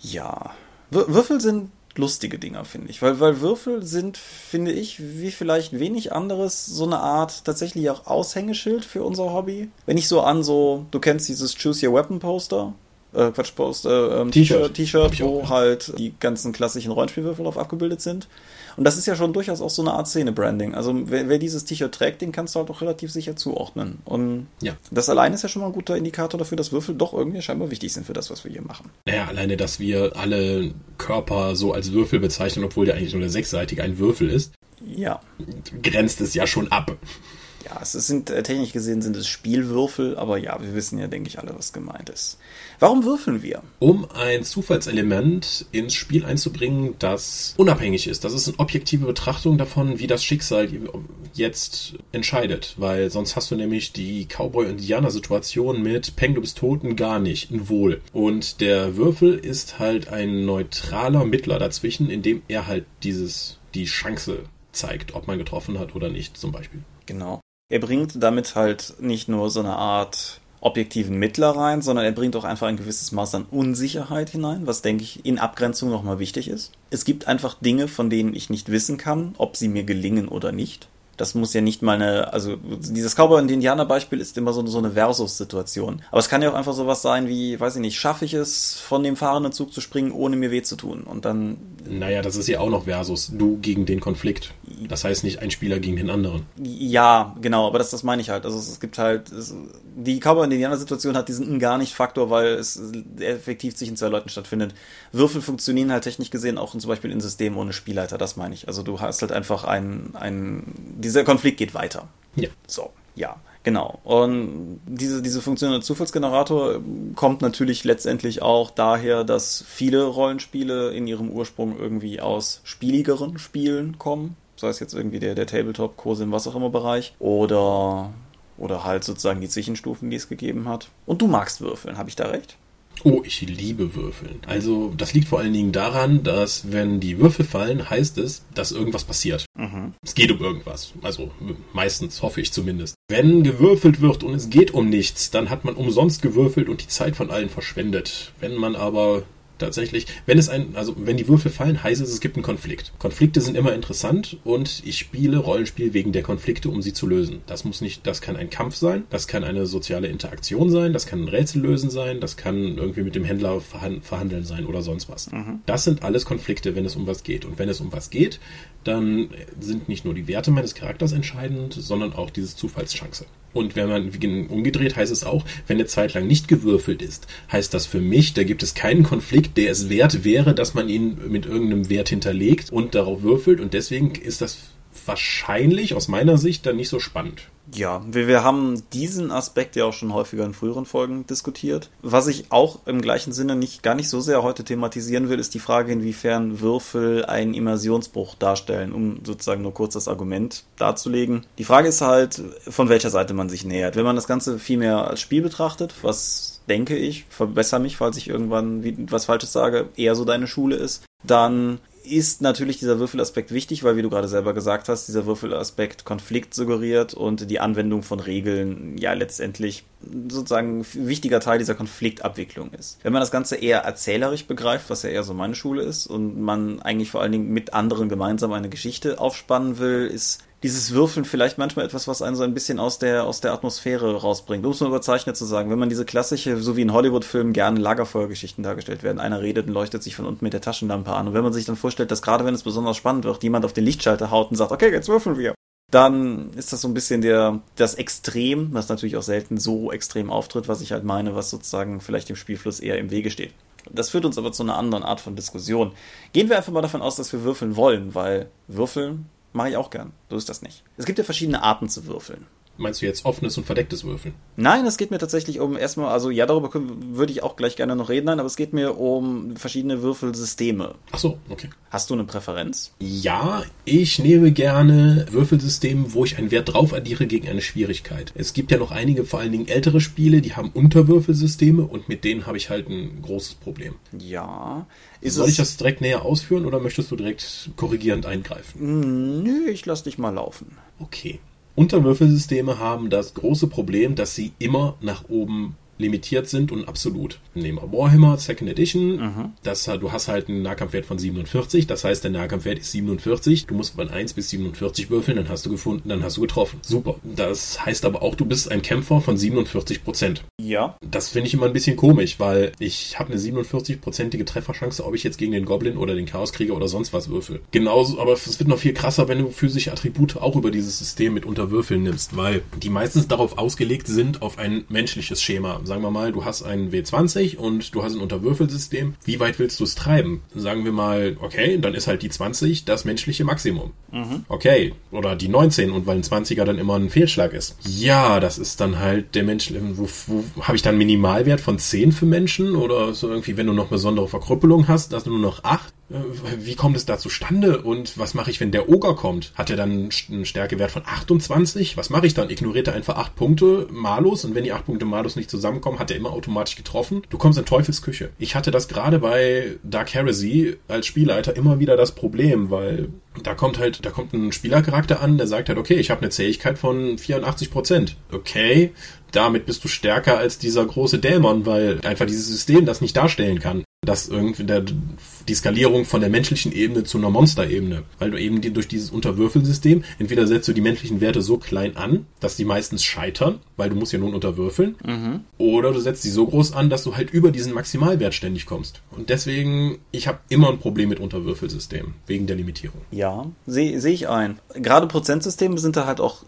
Ja. Wür Würfel sind lustige Dinger, finde ich. Weil, weil Würfel sind, finde ich, wie vielleicht wenig anderes, so eine Art tatsächlich auch Aushängeschild für unser Hobby. Wenn ich so an so, du kennst dieses Choose Your Weapon Poster, äh, Quatsch, Poster, ähm, T-Shirt. T-Shirt, wo auch, ja. halt die ganzen klassischen Rollenspielwürfel drauf abgebildet sind. Und das ist ja schon durchaus auch so eine Art Szene-Branding. Also wer, wer dieses T-Shirt trägt, den kannst du halt auch relativ sicher zuordnen. Und Ja. das allein ist ja schon mal ein guter Indikator dafür, dass Würfel doch irgendwie scheinbar wichtig sind für das, was wir hier machen. Naja, alleine, dass wir alle Körper so als Würfel bezeichnen, obwohl der eigentlich nur der sechsseitige ein Würfel ist, Ja. grenzt es ja schon ab. Ja, es sind äh, technisch gesehen sind es Spielwürfel, aber ja, wir wissen ja, denke ich, alle, was gemeint ist. Warum würfeln wir? um ein Zufallselement ins Spiel einzubringen, das unabhängig ist. Das ist eine objektive Betrachtung davon, wie das Schicksal jetzt entscheidet. Weil sonst hast du nämlich die Cowboy-Indianer-Situation mit Peng, du bist tot, ein gar nicht, ein Wohl. Und der Würfel ist halt ein neutraler Mittler dazwischen, indem er halt dieses, die Chance zeigt, ob man getroffen hat oder nicht, zum Beispiel. Genau. Er bringt damit halt nicht nur so eine Art objektiven Mittler rein, sondern er bringt auch einfach ein gewisses Maß an Unsicherheit hinein, was, denke ich, in Abgrenzung nochmal wichtig ist. Es gibt einfach Dinge, von denen ich nicht wissen kann, ob sie mir gelingen oder nicht. Das muss ja nicht mal eine, also dieses Cowboy- und Indianer-Beispiel ist immer so, so eine Versus-Situation. Aber es kann ja auch einfach sowas sein wie, weiß ich nicht, schaffe ich es, von dem fahrenden Zug zu springen, ohne mir weh zu tun. Und dann. Naja, das ist ja auch noch Versus. Du gegen den Konflikt. Das heißt nicht ein Spieler gegen den anderen. Ja, genau, aber das, das meine ich halt. Also es gibt halt, es, die Cowboy- und Indianer-Situation hat diesen gar nicht Faktor, weil es effektiv zwischen zwei Leuten stattfindet. Würfel funktionieren halt technisch gesehen auch zum Beispiel in Systemen ohne Spielleiter, das meine ich. Also du hast halt einfach ein, ein dieser Konflikt geht weiter. Ja. So, ja, genau. Und diese, diese Funktion der Zufallsgenerator kommt natürlich letztendlich auch daher, dass viele Rollenspiele in ihrem Ursprung irgendwie aus spieligeren Spielen kommen. Sei es jetzt irgendwie der, der Tabletop, Kurse im was auch immer Bereich. Oder, oder halt sozusagen die Zwischenstufen, die es gegeben hat. Und du magst würfeln, habe ich da recht? Oh, ich liebe Würfeln. Also das liegt vor allen Dingen daran, dass wenn die Würfel fallen, heißt es, dass irgendwas passiert. Mhm. Es geht um irgendwas. Also meistens hoffe ich zumindest. Wenn gewürfelt wird und es geht um nichts, dann hat man umsonst gewürfelt und die Zeit von allen verschwendet. Wenn man aber tatsächlich, wenn es ein, also wenn die Würfel fallen, heißt es, es gibt einen Konflikt. Konflikte sind immer interessant und ich spiele Rollenspiel wegen der Konflikte, um sie zu lösen. Das muss nicht, das kann ein Kampf sein, das kann eine soziale Interaktion sein, das kann ein Rätsel lösen sein, das kann irgendwie mit dem Händler verhandeln sein oder sonst was. Mhm. Das sind alles Konflikte, wenn es um was geht. Und wenn es um was geht, dann sind nicht nur die Werte meines Charakters entscheidend, sondern auch dieses Zufallschance. Und wenn man umgedreht heißt es auch, wenn eine Zeit lang nicht gewürfelt ist, heißt das für mich, da gibt es keinen Konflikt, der es wert wäre, dass man ihn mit irgendeinem Wert hinterlegt und darauf würfelt. Und deswegen ist das wahrscheinlich aus meiner Sicht dann nicht so spannend. Ja, wir, wir haben diesen Aspekt ja auch schon häufiger in früheren Folgen diskutiert. Was ich auch im gleichen Sinne nicht gar nicht so sehr heute thematisieren will, ist die Frage, inwiefern Würfel einen Immersionsbruch darstellen, um sozusagen nur kurz das Argument darzulegen. Die Frage ist halt, von welcher Seite man sich nähert. Wenn man das Ganze viel mehr als Spiel betrachtet, was denke ich, verbessere mich, falls ich irgendwann was Falsches sage, eher so deine Schule ist, dann ist natürlich dieser Würfelaspekt wichtig, weil, wie du gerade selber gesagt hast, dieser Würfelaspekt Konflikt suggeriert und die Anwendung von Regeln ja letztendlich sozusagen wichtiger Teil dieser Konfliktabwicklung ist. Wenn man das Ganze eher erzählerisch begreift, was ja eher so meine Schule ist, und man eigentlich vor allen Dingen mit anderen gemeinsam eine Geschichte aufspannen will, ist dieses Würfeln vielleicht manchmal etwas, was einen so ein bisschen aus der, aus der Atmosphäre rausbringt. Um es mal überzeichnet zu sagen, wenn man diese klassische, so wie in Hollywood-Filmen gerne Lagerfeuergeschichten dargestellt werden. Einer redet und leuchtet sich von unten mit der Taschenlampe an. Und wenn man sich dann vorstellt, dass gerade wenn es besonders spannend wird, jemand auf den Lichtschalter haut und sagt, okay, jetzt würfeln wir. Dann ist das so ein bisschen der, das Extrem, was natürlich auch selten so extrem auftritt, was ich halt meine, was sozusagen vielleicht dem Spielfluss eher im Wege steht. Das führt uns aber zu einer anderen Art von Diskussion. Gehen wir einfach mal davon aus, dass wir würfeln wollen, weil würfeln Mache ich auch gern. So ist das nicht. Es gibt ja verschiedene Arten zu würfeln. Meinst du jetzt offenes und verdecktes Würfeln? Nein, es geht mir tatsächlich um erstmal, also ja, darüber können, würde ich auch gleich gerne noch reden, nein, aber es geht mir um verschiedene Würfelsysteme. Ach so, okay. Hast du eine Präferenz? Ja, ich nehme gerne Würfelsysteme, wo ich einen Wert drauf addiere gegen eine Schwierigkeit. Es gibt ja noch einige, vor allen Dingen ältere Spiele, die haben Unterwürfelsysteme und mit denen habe ich halt ein großes Problem. Ja. Ist Soll ich das direkt näher ausführen oder möchtest du direkt korrigierend eingreifen? Nö, ich lass dich mal laufen. Okay. Unterwürfelsysteme haben das große Problem, dass sie immer nach oben limitiert sind und absolut. Nehmen wir Warhammer Second Edition. Mhm. Das, du hast halt einen Nahkampfwert von 47. Das heißt, der Nahkampfwert ist 47. Du musst von 1 bis 47 würfeln, dann hast du gefunden, dann hast du getroffen. Super. Das heißt aber auch, du bist ein Kämpfer von 47 Prozent. Ja. Das finde ich immer ein bisschen komisch, weil ich habe eine 47-prozentige Trefferchance, ob ich jetzt gegen den Goblin oder den Chaoskrieger oder sonst was würfel. Genauso, aber es wird noch viel krasser, wenn du physische Attribute auch über dieses System mit unterwürfeln nimmst, weil die meistens darauf ausgelegt sind, auf ein menschliches Schema sagen wir mal, du hast einen W20 und du hast ein Unterwürfelsystem. Wie weit willst du es treiben? Sagen wir mal, okay, dann ist halt die 20 das menschliche Maximum. Mhm. Okay, oder die 19 und weil ein 20er dann immer ein Fehlschlag ist. Ja, das ist dann halt der Mensch, wo, wo habe ich dann einen Minimalwert von 10 für Menschen oder so irgendwie, wenn du noch besondere Verkrüppelung hast, dass du nur noch 8? Wie kommt es da zustande und was mache ich, wenn der Oger kommt? Hat er dann einen Stärkewert von 28? Was mache ich dann? Ignoriert er einfach acht Punkte Malus und wenn die acht Punkte Malus nicht zusammenkommen, hat er immer automatisch getroffen? Du kommst in Teufelsküche. Ich hatte das gerade bei Dark Heresy als Spielleiter immer wieder das Problem, weil da kommt halt, da kommt ein Spielercharakter an, der sagt halt, okay, ich habe eine Zähigkeit von 84 Prozent. Okay, damit bist du stärker als dieser große Dämon, weil einfach dieses System das nicht darstellen kann dass irgendwie der, die Skalierung von der menschlichen Ebene zu einer Monsterebene, weil du eben die, durch dieses Unterwürfelsystem entweder setzt du die menschlichen Werte so klein an, dass die meistens scheitern, weil du musst ja nun unterwürfeln, mhm. oder du setzt sie so groß an, dass du halt über diesen Maximalwert ständig kommst. Und deswegen, ich habe immer ein Problem mit Unterwürfelsystemen, wegen der Limitierung. Ja, sehe seh ich ein. Gerade Prozentsysteme sind da halt auch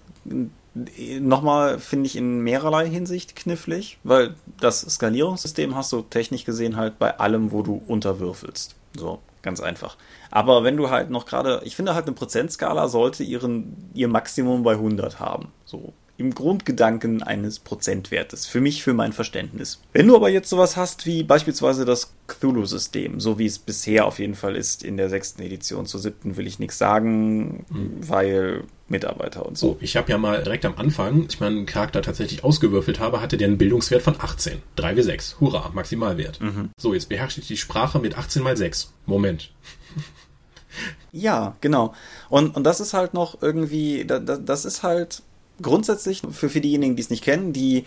nochmal, finde ich, in mehrerlei Hinsicht knifflig, weil das Skalierungssystem hast du technisch gesehen halt bei allem, wo du unterwürfelst. So, ganz einfach. Aber wenn du halt noch gerade, ich finde halt eine Prozentskala sollte ihren, ihr Maximum bei 100 haben. So, im Grundgedanken eines Prozentwertes. Für mich, für mein Verständnis. Wenn du aber jetzt sowas hast wie beispielsweise das Cthulhu-System, so wie es bisher auf jeden Fall ist in der sechsten Edition, zur siebten will ich nichts sagen, mhm. weil Mitarbeiter und so. Oh, ich habe ja mal direkt am Anfang, als ich meinen Charakter tatsächlich ausgewürfelt habe, hatte der einen Bildungswert von 18. 3 wie 6. Hurra, Maximalwert. Mhm. So, jetzt beherrsche ich die Sprache mit 18 mal 6. Moment. Ja, genau. Und, und das ist halt noch irgendwie, das, das ist halt grundsätzlich für, für diejenigen, die es nicht kennen, die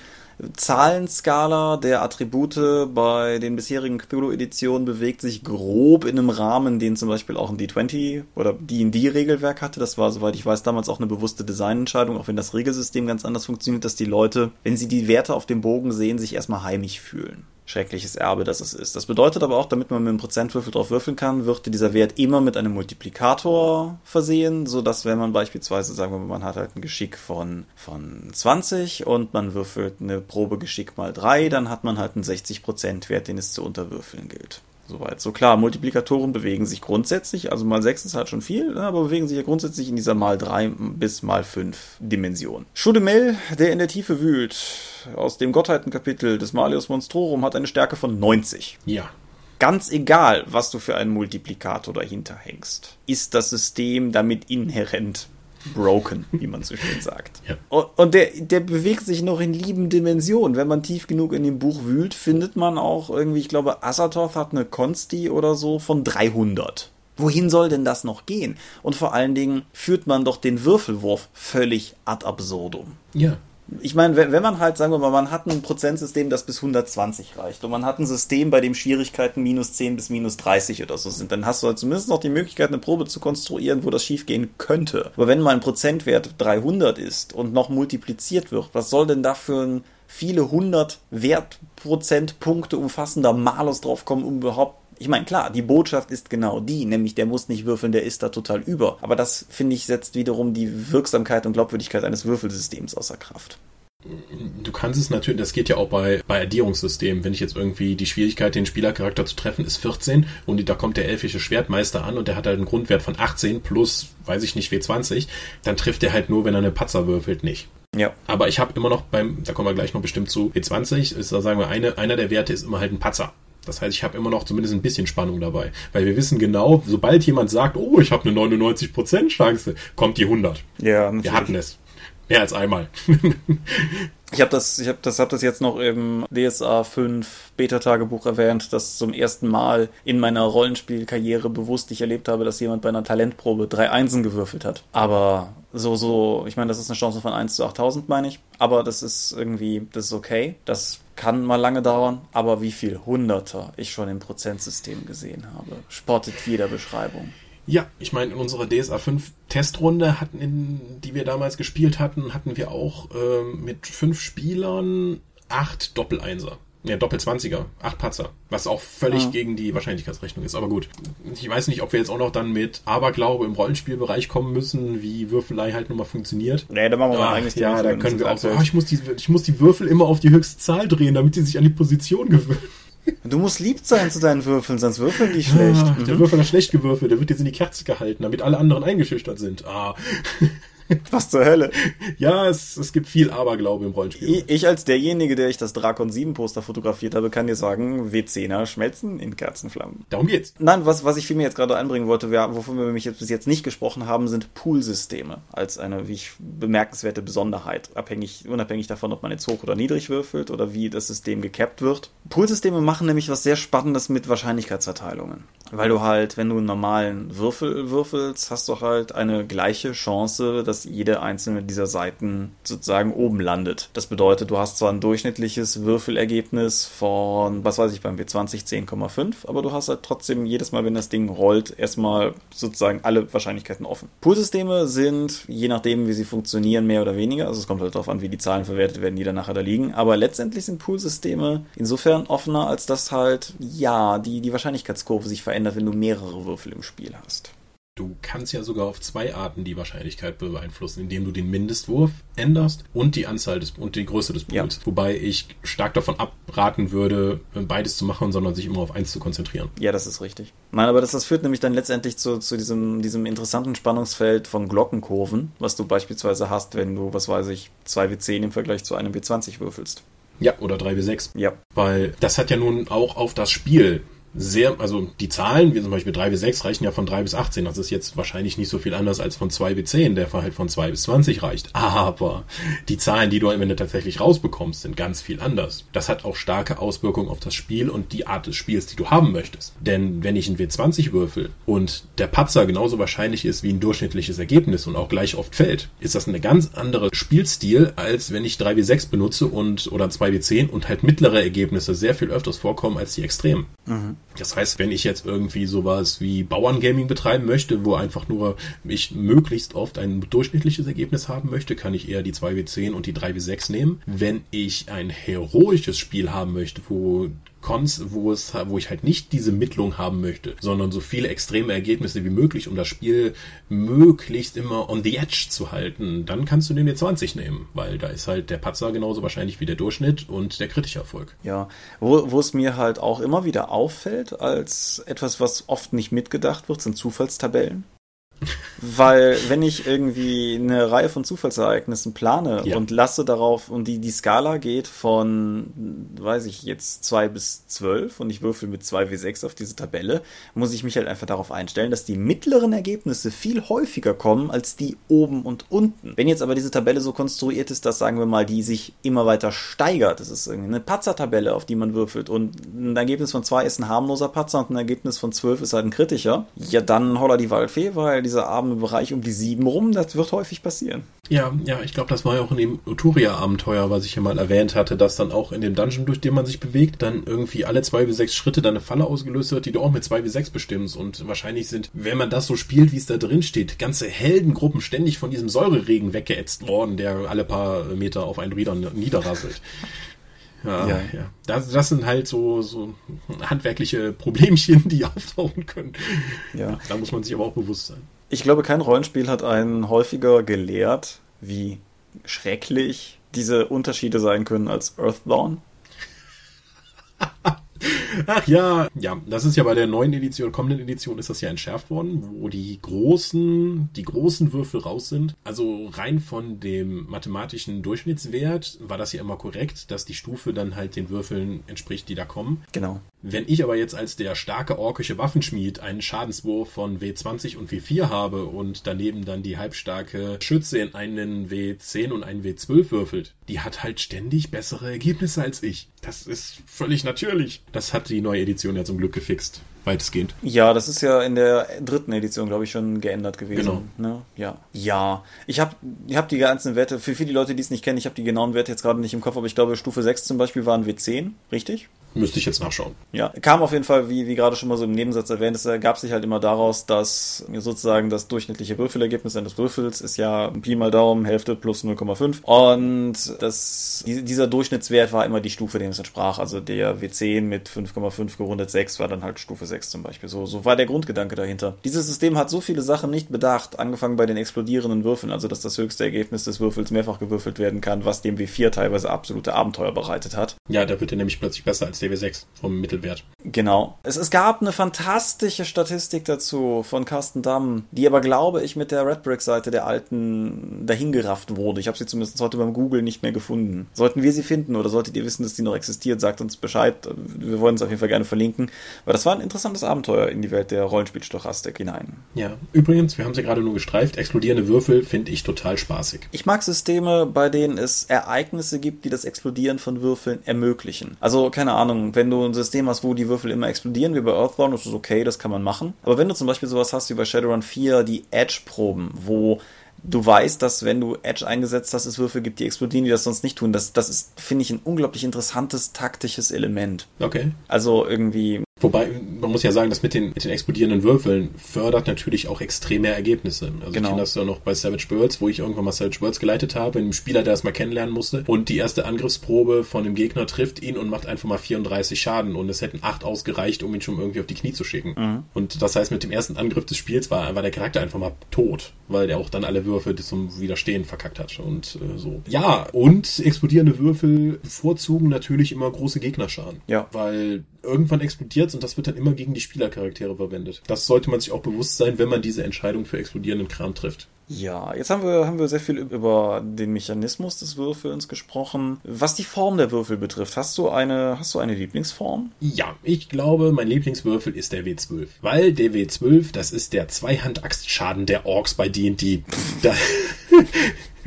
Zahlenskala der Attribute bei den bisherigen Cthulhu-Editionen bewegt sich grob in einem Rahmen, den zum Beispiel auch ein D20 oder D&D-Regelwerk hatte. Das war, soweit ich weiß, damals auch eine bewusste Designentscheidung, auch wenn das Regelsystem ganz anders funktioniert, dass die Leute, wenn sie die Werte auf dem Bogen sehen, sich erstmal heimisch fühlen schreckliches Erbe, das es ist. Das bedeutet aber auch, damit man mit einem Prozentwürfel drauf würfeln kann, wird dieser Wert immer mit einem Multiplikator versehen, so dass wenn man beispielsweise, sagen wir mal, man hat halt ein Geschick von, von 20 und man würfelt eine Probe Geschick mal 3, dann hat man halt einen 60% Wert, den es zu unterwürfeln gilt. Soweit. So klar, Multiplikatoren bewegen sich grundsätzlich, also mal 6 ist halt schon viel, ne, aber bewegen sich ja grundsätzlich in dieser mal 3 bis mal 5 Dimension. Schudemel, der in der Tiefe wühlt, aus dem Gottheitenkapitel des Malius Monstrorum, hat eine Stärke von 90. Ja. Ganz egal, was du für einen Multiplikator dahinter hängst, ist das System damit inhärent broken, wie man so schön sagt. Ja. Und, der, der bewegt sich noch in lieben Dimensionen. Wenn man tief genug in dem Buch wühlt, findet man auch irgendwie, ich glaube, Asatoth hat eine Consti oder so von 300. Wohin soll denn das noch gehen? Und vor allen Dingen führt man doch den Würfelwurf völlig ad absurdum. Ja ich meine, wenn man halt, sagen wir mal, man hat ein Prozentsystem, das bis 120 reicht und man hat ein System, bei dem Schwierigkeiten minus 10 bis minus 30 oder so sind, dann hast du halt zumindest noch die Möglichkeit, eine Probe zu konstruieren, wo das schiefgehen könnte. Aber wenn mal ein Prozentwert 300 ist und noch multipliziert wird, was soll denn da für ein viele hundert Wertprozentpunkte umfassender Malus draufkommen, um überhaupt ich meine, klar, die Botschaft ist genau die, nämlich der muss nicht würfeln, der ist da total über. Aber das, finde ich, setzt wiederum die Wirksamkeit und Glaubwürdigkeit eines Würfelsystems außer Kraft. Du kannst es natürlich, das geht ja auch bei, bei Addierungssystemen. Wenn ich jetzt irgendwie die Schwierigkeit, den Spielercharakter zu treffen, ist 14 und da kommt der elfische Schwertmeister an und der hat halt einen Grundwert von 18 plus, weiß ich nicht, W20, dann trifft er halt nur, wenn er eine Patzer würfelt, nicht. Ja. Aber ich habe immer noch beim, da kommen wir gleich noch bestimmt zu, W20, ist da sagen wir, eine, einer der Werte ist immer halt ein Patzer. Das heißt, ich habe immer noch zumindest ein bisschen Spannung dabei. Weil wir wissen genau, sobald jemand sagt, oh, ich habe eine 99% Chance, kommt die 100. Ja, natürlich. Wir hatten es. Mehr als einmal. ich habe das, ich habe das, hab das jetzt noch im DSA 5 Beta-Tagebuch erwähnt, dass zum ersten Mal in meiner Rollenspielkarriere bewusst ich erlebt habe, dass jemand bei einer Talentprobe drei Einsen gewürfelt hat. Aber so, so, ich meine, das ist eine Chance von 1 zu 8000, meine ich. Aber das ist irgendwie, das ist okay. Das kann mal lange dauern, aber wie viel Hunderter ich schon im Prozentsystem gesehen habe, spottet jeder Beschreibung. Ja, ich meine, in unserer DSA 5 Testrunde hatten, in, die wir damals gespielt hatten, hatten wir auch äh, mit fünf Spielern acht Doppeleinser. Ja, Doppelzwanziger, acht Patzer. Was auch völlig ah. gegen die Wahrscheinlichkeitsrechnung ist. Aber gut. Ich weiß nicht, ob wir jetzt auch noch dann mit Aberglaube im Rollenspielbereich kommen müssen, wie Würfelei halt nochmal funktioniert. Nee, da machen wir mal eigentlich die Ja, da können wir auch so, oh, ich, muss die, ich muss die Würfel immer auf die höchste Zahl drehen, damit sie sich an die Position gewöhnen. Du musst lieb sein zu deinen Würfeln, sonst würfeln die schlecht. Ah, der mhm. Würfel hat schlecht gewürfelt, der wird jetzt in die Kerze gehalten, damit alle anderen eingeschüchtert sind. Ah. Was zur Hölle? Ja, es, es gibt viel Aberglaube im Rollenspiel. Ich, als derjenige, der ich das Drakon 7 Poster fotografiert habe, kann dir sagen, W10er schmelzen in Kerzenflammen. Darum geht's. Nein, was, was ich vielmehr jetzt gerade einbringen wollte, wir, wovon wir nämlich jetzt bis jetzt nicht gesprochen haben, sind Poolsysteme als eine, wie ich, bemerkenswerte Besonderheit. Abhängig, unabhängig davon, ob man jetzt hoch oder niedrig würfelt oder wie das System gekappt wird. Poolsysteme machen nämlich was sehr Spannendes mit Wahrscheinlichkeitsverteilungen. Weil du halt, wenn du einen normalen Würfel würfelst, hast du halt eine gleiche Chance, dass jede einzelne dieser Seiten sozusagen oben landet. Das bedeutet, du hast zwar ein durchschnittliches Würfelergebnis von, was weiß ich, beim W20 10,5, aber du hast halt trotzdem jedes Mal, wenn das Ding rollt, erstmal sozusagen alle Wahrscheinlichkeiten offen. Poolsysteme sind, je nachdem, wie sie funktionieren, mehr oder weniger. Also es kommt halt darauf an, wie die Zahlen verwertet werden, die dann nachher da liegen. Aber letztendlich sind Poolsysteme insofern offener, als dass halt, ja, die, die Wahrscheinlichkeitskurve sich verändert, wenn du mehrere Würfel im Spiel hast. Du kannst ja sogar auf zwei Arten die Wahrscheinlichkeit beeinflussen, indem du den Mindestwurf änderst und die Anzahl des und die Größe des Pools. Ja. Wobei ich stark davon abraten würde, beides zu machen, sondern sich immer auf eins zu konzentrieren. Ja, das ist richtig. Nein, aber das, das führt nämlich dann letztendlich zu, zu diesem, diesem interessanten Spannungsfeld von Glockenkurven, was du beispielsweise hast, wenn du, was weiß ich, 2W10 im Vergleich zu einem W20 würfelst. Ja, oder 3W6. Ja. Weil das hat ja nun auch auf das Spiel sehr, also die Zahlen, wie zum Beispiel 3 bis 6, reichen ja von 3 bis 18. Das ist jetzt wahrscheinlich nicht so viel anders als von 2 bis 10, der halt von 2 bis 20 reicht. Aber die Zahlen, die du am Ende tatsächlich rausbekommst, sind ganz viel anders. Das hat auch starke Auswirkungen auf das Spiel und die Art des Spiels, die du haben möchtest. Denn wenn ich ein W20 würfel und der Patzer genauso wahrscheinlich ist wie ein durchschnittliches Ergebnis und auch gleich oft fällt, ist das eine ganz andere Spielstil, als wenn ich 3 w 6 benutze und oder 2 w 10 und halt mittlere Ergebnisse sehr viel öfters vorkommen als die Extremen. Mhm. Das heißt, wenn ich jetzt irgendwie sowas wie Bauerngaming betreiben möchte, wo einfach nur ich möglichst oft ein durchschnittliches Ergebnis haben möchte, kann ich eher die 2W10 und die 3W6 nehmen. Wenn ich ein heroisches Spiel haben möchte, wo Cons, wo es, wo ich halt nicht diese Mittlung haben möchte, sondern so viele extreme Ergebnisse wie möglich, um das Spiel möglichst immer on the edge zu halten, dann kannst du den D20 nehmen, weil da ist halt der Patzer genauso wahrscheinlich wie der Durchschnitt und der kritische Erfolg. Ja, wo, wo es mir halt auch immer wieder auffällt, als etwas, was oft nicht mitgedacht wird, sind Zufallstabellen. Weil wenn ich irgendwie eine Reihe von Zufallsereignissen plane ja. und lasse darauf, und die, die Skala geht von, weiß ich jetzt, 2 bis 12 und ich würfel mit 2 W6 auf diese Tabelle, muss ich mich halt einfach darauf einstellen, dass die mittleren Ergebnisse viel häufiger kommen als die oben und unten. Wenn jetzt aber diese Tabelle so konstruiert ist, dass, sagen wir mal, die sich immer weiter steigert, das ist irgendwie eine Patzer-Tabelle, auf die man würfelt und ein Ergebnis von 2 ist ein harmloser Patzer und ein Ergebnis von 12 ist halt ein kritischer, ja dann holla die Waldfee, weil die dieser arme Bereich um die sieben rum, das wird häufig passieren. Ja, ja, ich glaube, das war ja auch in dem Uturia-Abenteuer, was ich ja mal erwähnt hatte, dass dann auch in dem Dungeon, durch den man sich bewegt, dann irgendwie alle zwei bis sechs Schritte dann eine Falle ausgelöst wird, die du auch mit zwei bis sechs bestimmst. Und wahrscheinlich sind, wenn man das so spielt, wie es da drin steht, ganze Heldengruppen ständig von diesem Säureregen weggeätzt worden, der alle paar Meter auf einen Rieder niederrasselt. Ja, ja. ja. Das, das sind halt so, so handwerkliche Problemchen, die auftauchen können. Ja. Da muss man sich aber auch bewusst sein. Ich glaube, kein Rollenspiel hat einen häufiger gelehrt, wie schrecklich diese Unterschiede sein können als Earthdawn. Ach ja, ja, das ist ja bei der neuen Edition, kommenden Edition ist das ja entschärft worden, wo die großen, die großen Würfel raus sind. Also rein von dem mathematischen Durchschnittswert war das ja immer korrekt, dass die Stufe dann halt den Würfeln entspricht, die da kommen. Genau. Wenn ich aber jetzt als der starke orkische Waffenschmied einen Schadenswurf von W20 und W4 habe und daneben dann die halbstarke Schütze in einen W10 und einen W12 würfelt, die hat halt ständig bessere Ergebnisse als ich. Das ist völlig natürlich. Das hat die neue Edition ja zum Glück gefixt. Weitestgehend. Ja, das ist ja in der dritten Edition, glaube ich, schon geändert gewesen. Genau. Ne? Ja. Ja. Ich habe ich hab die ganzen Werte, für viele Leute, die es nicht kennen, ich habe die genauen Werte jetzt gerade nicht im Kopf, aber ich glaube, Stufe 6 zum Beispiel waren W10, richtig? Müsste ich jetzt nachschauen. Ja, kam auf jeden Fall, wie, wie gerade schon mal so im Nebensatz erwähnt, es ergab sich halt immer daraus, dass sozusagen das durchschnittliche Würfelergebnis eines Würfels ist ja Pi mal Daumen, Hälfte plus 0,5. Und das, dieser Durchschnittswert war immer die Stufe, dem es entsprach. Also der W10 mit 5,5 gerundet 6 war dann halt Stufe 6 zum Beispiel. So, so war der Grundgedanke dahinter. Dieses System hat so viele Sachen nicht bedacht, angefangen bei den explodierenden Würfeln, also dass das höchste Ergebnis des Würfels mehrfach gewürfelt werden kann, was dem W4 teilweise absolute Abenteuer bereitet hat. Ja, da wird er nämlich plötzlich besser als als DW6 vom Mittelwert. Genau. Es, es gab eine fantastische Statistik dazu von Carsten Damm, die aber, glaube ich, mit der Redbrick-Seite der alten dahingerafft wurde. Ich habe sie zumindest heute beim Google nicht mehr gefunden. Sollten wir sie finden oder solltet ihr wissen, dass die noch existiert, sagt uns Bescheid. Wir wollen es auf jeden Fall gerne verlinken, weil das war ein interessantes Abenteuer in die Welt der Rollenspielstochastik hinein. Ja, übrigens, wir haben sie gerade nur gestreift, explodierende Würfel finde ich total spaßig. Ich mag Systeme, bei denen es Ereignisse gibt, die das Explodieren von Würfeln ermöglichen. Also, keine Ahnung, wenn du ein System hast, wo die Würfel immer explodieren, wie bei Earthbound, das ist okay, das kann man machen. Aber wenn du zum Beispiel sowas hast wie bei Shadowrun 4, die Edge-Proben, wo du weißt, dass wenn du Edge eingesetzt hast, es Würfel gibt, die explodieren, die das sonst nicht tun. Das, das ist, finde ich, ein unglaublich interessantes taktisches Element. Okay. Also irgendwie Wobei, man muss ja sagen, das mit den, mit den explodierenden Würfeln fördert natürlich auch extreme Ergebnisse. Also genau. ich kenne das ja noch bei Savage Worlds, wo ich irgendwann mal Savage Worlds geleitet habe, einem Spieler, der das mal kennenlernen musste. Und die erste Angriffsprobe von dem Gegner trifft ihn und macht einfach mal 34 Schaden. Und es hätten acht ausgereicht, um ihn schon irgendwie auf die Knie zu schicken. Mhm. Und das heißt, mit dem ersten Angriff des Spiels war, war der Charakter einfach mal tot, weil der auch dann alle Würfe zum Widerstehen verkackt hat. Und äh, so. Ja, und explodierende Würfel bevorzugen natürlich immer große Gegnerschaden. Ja. Weil irgendwann explodiert und das wird dann immer gegen die Spielercharaktere verwendet. Das sollte man sich auch bewusst sein, wenn man diese Entscheidung für explodierenden Kram trifft. Ja, jetzt haben wir, haben wir sehr viel über den Mechanismus des Würfelns gesprochen. Was die Form der Würfel betrifft, hast du eine, hast du eine Lieblingsform? Ja, ich glaube, mein Lieblingswürfel ist der W12. Weil der W12, das ist der Zweihand-Axtschaden der Orks bei D&D.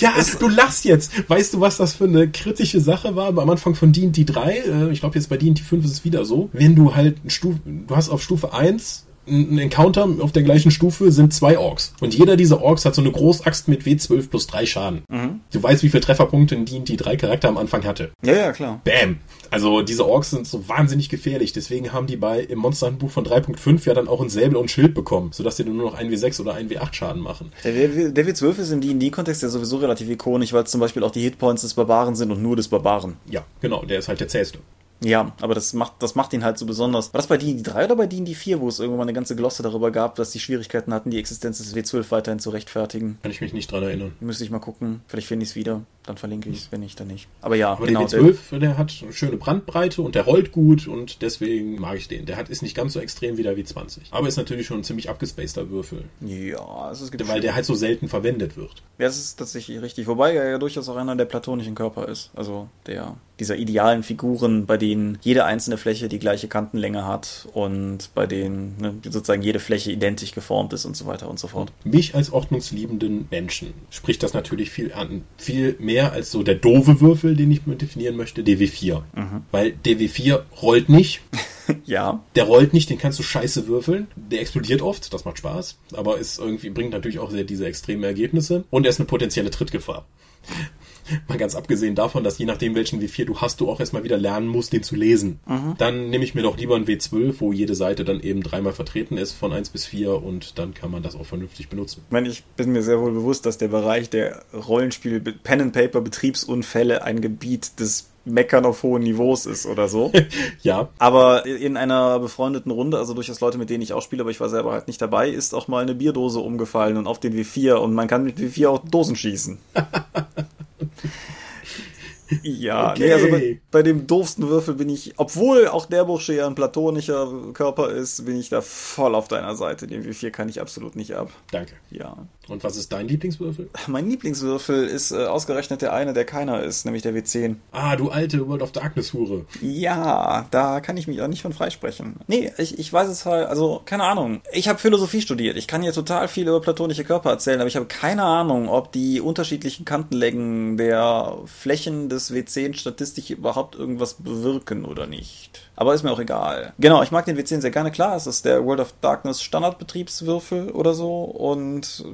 Ja, es, du lachst jetzt. Weißt du, was das für eine kritische Sache war am Anfang von D&D 3? Äh, ich glaube, jetzt bei D&D 5 ist es wieder so. Wenn du halt Stufe, du hast auf Stufe 1 ein Encounter auf der gleichen Stufe sind zwei Orks. Und jeder dieser Orks hat so eine Großaxt mit W12 plus 3 Schaden. Mhm. Du weißt, wie viele Trefferpunkte in D&D 3 Charakter am Anfang hatte. Ja, ja, klar. Bam. Also diese Orks sind so wahnsinnig gefährlich. Deswegen haben die bei im Monsterhandbuch von 3.5 ja dann auch ein Säbel und Schild bekommen, sodass die nur noch 1W6 oder 1W8 Schaden machen. Der, der W12 ist im D&D-Kontext ja sowieso relativ ikonisch, weil es zum Beispiel auch die Hitpoints des Barbaren sind und nur des Barbaren. Ja, genau. Der ist halt der zähste. Ja, aber das macht, das macht ihn halt so besonders. War das bei D&D 3 oder bei D&D 4, wo es irgendwann eine ganze Glosse darüber gab, dass die Schwierigkeiten hatten, die Existenz des W12 weiterhin zu rechtfertigen? Kann ich mich nicht dran erinnern. Müsste ich mal gucken. Vielleicht finde ich es wieder. Dann verlinke ich es, wenn nicht, dann nicht. Aber ja, aber genau. Der W12, der, hat eine schöne Brandbreite und der rollt gut und deswegen mag ich den. Der hat, ist nicht ganz so extrem wie der W20. Aber ist natürlich schon ein ziemlich abgespaceter Würfel. Ja, also es gibt Weil der halt so selten verwendet wird. Ja, das ist tatsächlich richtig. Wobei er ja durchaus auch einer der platonischen Körper ist. Also der dieser idealen Figuren, bei denen jede einzelne Fläche die gleiche Kantenlänge hat und bei denen ne, sozusagen jede Fläche identisch geformt ist und so weiter und so fort. Mich als ordnungsliebenden Menschen spricht das natürlich viel an. Viel mehr als so der doofe Würfel, den ich definieren möchte, DW4. Mhm. Weil DW4 rollt nicht. ja. Der rollt nicht, den kannst du scheiße würfeln. Der explodiert oft, das macht Spaß. Aber ist irgendwie, bringt natürlich auch sehr diese extremen Ergebnisse. Und er ist eine potenzielle Trittgefahr. Mal ganz abgesehen davon, dass je nachdem, welchen W4 du hast, du auch erstmal wieder lernen musst, den zu lesen. Mhm. Dann nehme ich mir doch lieber einen W12, wo jede Seite dann eben dreimal vertreten ist, von 1 bis 4 und dann kann man das auch vernünftig benutzen. Ich meine, ich bin mir sehr wohl bewusst, dass der Bereich der Rollenspiel Pen and Paper Betriebsunfälle ein Gebiet des Meckern auf hohen Niveaus ist oder so. ja. Aber in einer befreundeten Runde, also durchaus Leute, mit denen ich auch spiele, aber ich war selber halt nicht dabei, ist auch mal eine Bierdose umgefallen und auf den W4 und man kann mit W4 auch Dosen schießen. Ja, okay. nee, also bei, bei, dem doofsten Würfel bin ich, obwohl auch der Bursche ja ein platonischer Körper ist, bin ich da voll auf deiner Seite. Den W4 kann ich absolut nicht ab. Danke. Ja. Und was ist dein Lieblingswürfel? Mein Lieblingswürfel ist äh, ausgerechnet der eine, der keiner ist, nämlich der W10. Ah, du alte World of Darkness Hure. Ja, da kann ich mich auch nicht von freisprechen. Nee, ich, ich weiß es halt, also keine Ahnung. Ich habe Philosophie studiert. Ich kann hier total viel über platonische Körper erzählen, aber ich habe keine Ahnung, ob die unterschiedlichen Kantenlängen der Flächen des W10 statistisch überhaupt irgendwas bewirken oder nicht. Aber ist mir auch egal. Genau, ich mag den W10 sehr gerne. Klar, es ist der World of Darkness Standardbetriebswürfel oder so und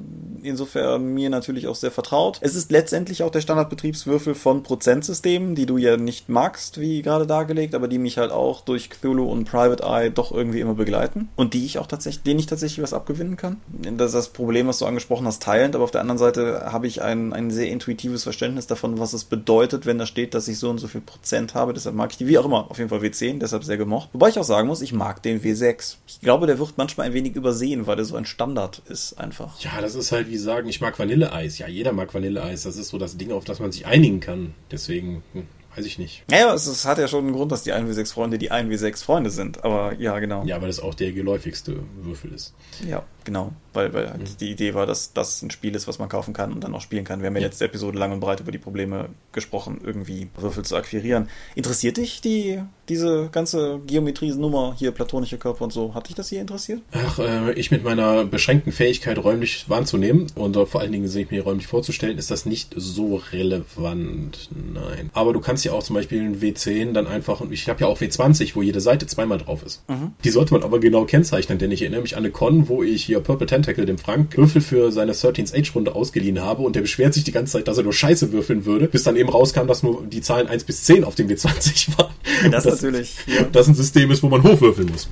insofern mir natürlich auch sehr vertraut. Es ist letztendlich auch der Standardbetriebswürfel von Prozentsystemen, die du ja nicht magst, wie gerade dargelegt, aber die mich halt auch durch Cthulhu und Private Eye doch irgendwie immer begleiten und die ich auch tatsächlich, denen ich tatsächlich was abgewinnen kann. Das ist das Problem, was du angesprochen hast, teilend, aber auf der anderen Seite habe ich ein, ein sehr intuitives Verständnis davon, was es bedeutet, wenn da steht, dass ich so und so viel Prozent habe. Deshalb mag ich die, wie auch immer, auf jeden Fall W10, deshalb deshalb sehr gemocht. Wobei ich auch sagen muss, ich mag den W6. Ich glaube, der wird manchmal ein wenig übersehen, weil er so ein Standard ist einfach. Ja, das ist halt wie sagen, ich mag Vanilleeis. Ja, jeder mag Vanilleeis. Das ist so das Ding, auf das man sich einigen kann. Deswegen hm, weiß ich nicht. Naja, es, es hat ja schon einen Grund, dass die 1W6 Freunde die 1W6 Freunde sind. Aber ja, genau. Ja, weil das auch der geläufigste Würfel ist. Ja, genau. Weil, weil halt Mhm. die Idee war, dass das ein Spiel ist, was man kaufen kann und dann auch spielen kann. Wir haben ja Ja. letzte Episode lang und breit über die Probleme gesprochen, irgendwie Würfel zu akquirieren. Interessiert dich die, diese ganze Geometrie-Nummer hier, platonische Körper und so? Hat dich das hier interessiert? Ach, äh, ich mit meiner beschränkten Fähigkeit, räumlich wahrzunehmen und äh, vor allen Dingen sich mir räumlich vorzustellen, ist das nicht so relevant. Nein. Aber du kannst ja auch zum Beispiel ein W10 dann einfach, und ich habe ja auch W20, wo jede Seite zweimal drauf ist. Die sollte man aber genau kennzeichnen, denn ich erinnere mich an eine Con, wo ich hier Purple Tentacle, dem Frank, Würfel für seine 13th Age-Runde ausgeliehen habe und der beschwert sich die ganze Zeit, dass er nur Scheiße würfeln würde, bis dann eben rauskam, dass nur die Zahlen 1 bis 10 auf dem W20 waren. Das natürlich, ja. Das ein System ist, wo man hochwürfeln muss.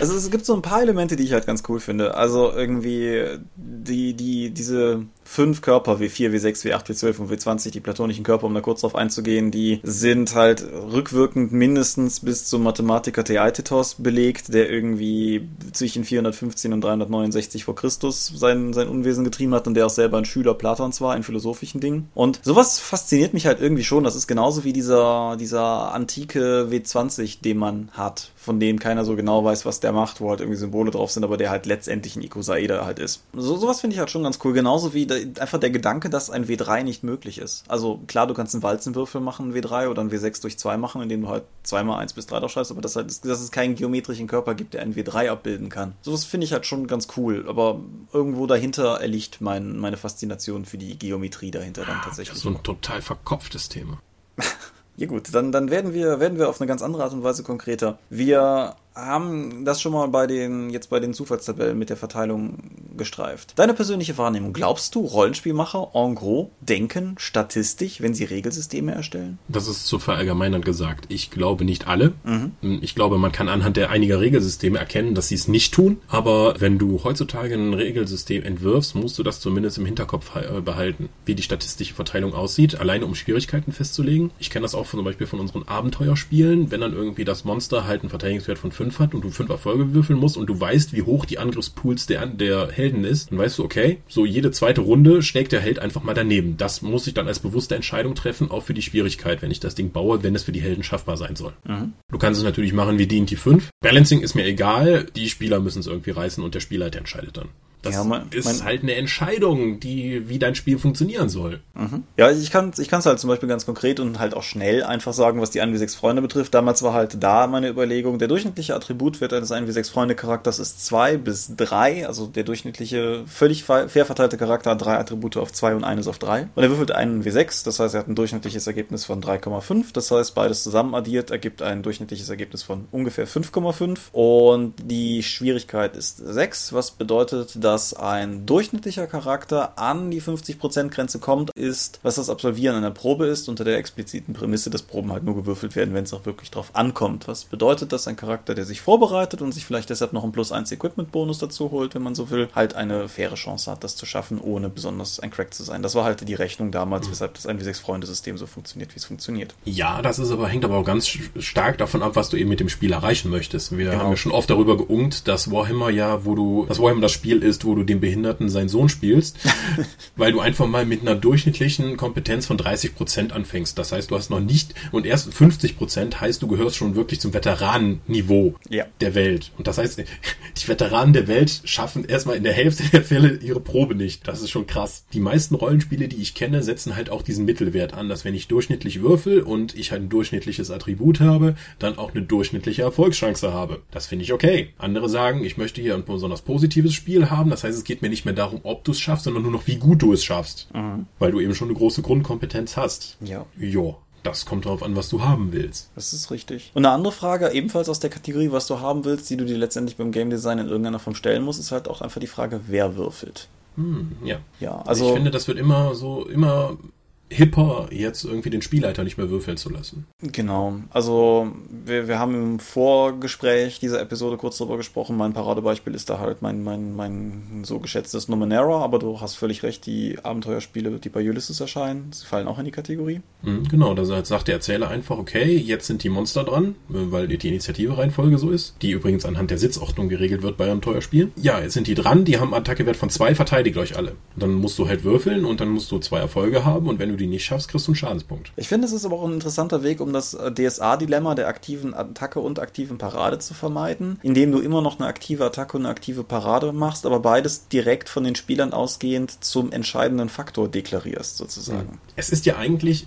Also es gibt so ein paar Elemente, die ich halt ganz cool finde. Also irgendwie die, die, diese fünf Körper, W4, W6, W8, W12 und W20, die platonischen Körper, um da kurz drauf einzugehen, die sind halt rückwirkend mindestens bis zum Mathematiker Theaetetos belegt, der irgendwie zwischen 415 und 369 vor Christus sein, sein Unwesen getrieben hat und der auch selber ein Schüler Platons war in philosophischen Dingen. Und sowas fasziniert mich halt irgendwie schon. Das ist genauso wie dieser, dieser antike W20, den man hat, von dem keiner so genau weiß, was der macht, wo halt irgendwie Symbole drauf sind, aber der halt letztendlich ein Ikosaeder halt ist. So, sowas finde ich halt schon ganz cool. Genauso wie der, einfach der Gedanke, dass ein W3 nicht möglich ist. Also klar, du kannst einen Walzenwürfel machen, einen W3 oder einen W6 durch 2 machen, indem du halt zweimal 1 bis 3 draufschreibst, aber das halt, dass es keinen geometrischen Körper gibt, der einen W3 abbilden kann. Sowas finde ich halt schon ganz cool, aber irgendwo dahinter erliegt mein, meine Faszination für die Geometrie dahinter dann tatsächlich. So ein total verkopftes Thema. Ja gut, dann, dann werden wir, werden wir auf eine ganz andere Art und Weise konkreter. Wir haben das schon mal bei den, jetzt bei den Zufallstabellen mit der Verteilung gestreift. Deine persönliche Wahrnehmung. Glaubst du, Rollenspielmacher en gros denken statistisch, wenn sie Regelsysteme erstellen? Das ist zu verallgemeinern gesagt. Ich glaube nicht alle. Ich glaube, man kann anhand der einiger Regelsysteme erkennen, dass sie es nicht tun. Aber wenn du heutzutage ein Regelsystem entwirfst, musst du das zumindest im Hinterkopf äh, behalten, wie die statistische Verteilung aussieht, alleine um Schwierigkeiten festzulegen. Ich kenne das auch von, zum Beispiel von unseren Abenteuerspielen, wenn dann irgendwie das Monster halt einen Verteidigungswert von 5 hat und du 5 Erfolge würfeln musst und du weißt, wie hoch die Angriffspools der, der Helden ist, dann weißt du, okay, so jede zweite Runde schlägt der Held einfach mal daneben. Das muss ich dann als bewusste Entscheidung treffen, auch für die Schwierigkeit, wenn ich das Ding baue, wenn es für die Helden schaffbar sein soll. Du kannst es natürlich machen wie D&T 5. Balancing ist mir egal, die Spieler müssen es irgendwie reißen und der Spielleiter entscheidet dann. Das Ja, mein- ist mein- halt eine Entscheidung, die, wie dein Spiel funktionieren soll. Ja, ich kann ich kann es halt zum Beispiel ganz konkret und halt auch schnell einfach sagen, was die 1w6 Freunde betrifft. Damals war halt da meine Überlegung, der durchschnittliche Attributwert eines 1w6 Freunde Charakters ist 2 bis 3, also der durchschnittliche völlig fa- fair verteilte Charakter hat drei Attribute auf 2 und eines auf 3. Und er würfelt einen W6, das heißt, er hat ein durchschnittliches Ergebnis von 3,5, das heißt, beides zusammen addiert ergibt ein durchschnittliches Ergebnis von ungefähr 5,5 und die Schwierigkeit ist 6, was bedeutet, dass ein durchschnittlicher Charakter an die 50% Grenze kommt, ist, was das Absolvieren einer Probe ist, unter der expliziten Prämisse, dass Proben halt nur gewürfelt werden, wenn es auch wirklich drauf ankommt. Was bedeutet, dass ein Charakter, der sich vorbereitet und sich vielleicht deshalb noch einen Plus 1 Equipment-Bonus dazu holt, wenn man so will, halt eine faire Chance hat, das zu schaffen, ohne besonders ein Crack zu sein. Das war halt die Rechnung damals, weshalb das 1W6-Freunde-System so funktioniert, wie es funktioniert. Ja, das ist aber, hängt aber auch ganz stark davon ab, was du eben mit dem Spiel erreichen möchtest. Wir Genau. haben ja schon oft darüber geungt, dass Warhammer ja, wo du, dass Warhammer das Spiel ist, wo du dem Behinderten seinen Sohn spielst, weil du einfach mal mit einer durchschnittlichen Kompetenz von 30 Prozent anfängst. Das heißt, du hast noch nicht, und erst 50 Prozent heißt, du gehörst schon wirklich zum Veteranenniveau Ja. der Welt. Und das heißt, die Veteranen der Welt schaffen erstmal in der Hälfte der Fälle ihre Probe nicht. Das ist schon krass. Die meisten Rollenspiele, die ich kenne, setzen halt auch diesen Mittelwert an, dass wenn ich durchschnittlich würfel und ich halt ein durchschnittliches Attribut habe, dann auch eine durchschnittliche Erfolgschance habe. Das finde ich okay. Andere sagen, ich möchte hier ein besonders positives Spiel haben. Das heißt, es geht mir nicht mehr darum, ob du es schaffst, sondern nur noch, wie gut du es schaffst. Weil du eben schon eine große Grundkompetenz hast. Ja. Jo. Das kommt darauf an, was du haben willst. Das ist richtig. Und eine andere Frage, ebenfalls aus der Kategorie, was du haben willst, die du dir letztendlich beim Game Design in irgendeiner Form stellen musst, ist halt auch einfach die Frage, wer würfelt. Hm, ja. Ja, also ich finde, das wird immer so, immer hipper, jetzt irgendwie den Spielleiter nicht mehr würfeln zu lassen. Genau. Also wir, wir haben im Vorgespräch dieser Episode kurz drüber gesprochen. Mein Paradebeispiel ist da halt mein, mein, mein so geschätztes Numenera, aber du hast völlig recht, die Abenteuerspiele, die bei Ulysses erscheinen, sie fallen auch in die Kategorie. Mhm, genau, da sagt der Erzähler einfach, okay, jetzt sind die Monster dran, äh, weil die Initiative-Reihenfolge so ist, die übrigens anhand der Sitzordnung geregelt wird bei Abenteuerspielen. Ja, jetzt sind die dran, die haben einen Attackewert von zwei, verteidigt euch alle. Dann musst du halt würfeln und dann musst du zwei Erfolge haben und wenn du die nicht schaffst, kriegst du einen Schadenspunkt. Ich finde, es ist aber auch ein interessanter Weg, um das äh, DSA-Dilemma der aktiven Attacke und aktiven Parade zu vermeiden, indem du immer noch eine aktive Attacke und eine aktive Parade machst, aber beides direkt von den Spielern ausgehend zum entscheidenden Faktor deklarierst, sozusagen. Es ist ja eigentlich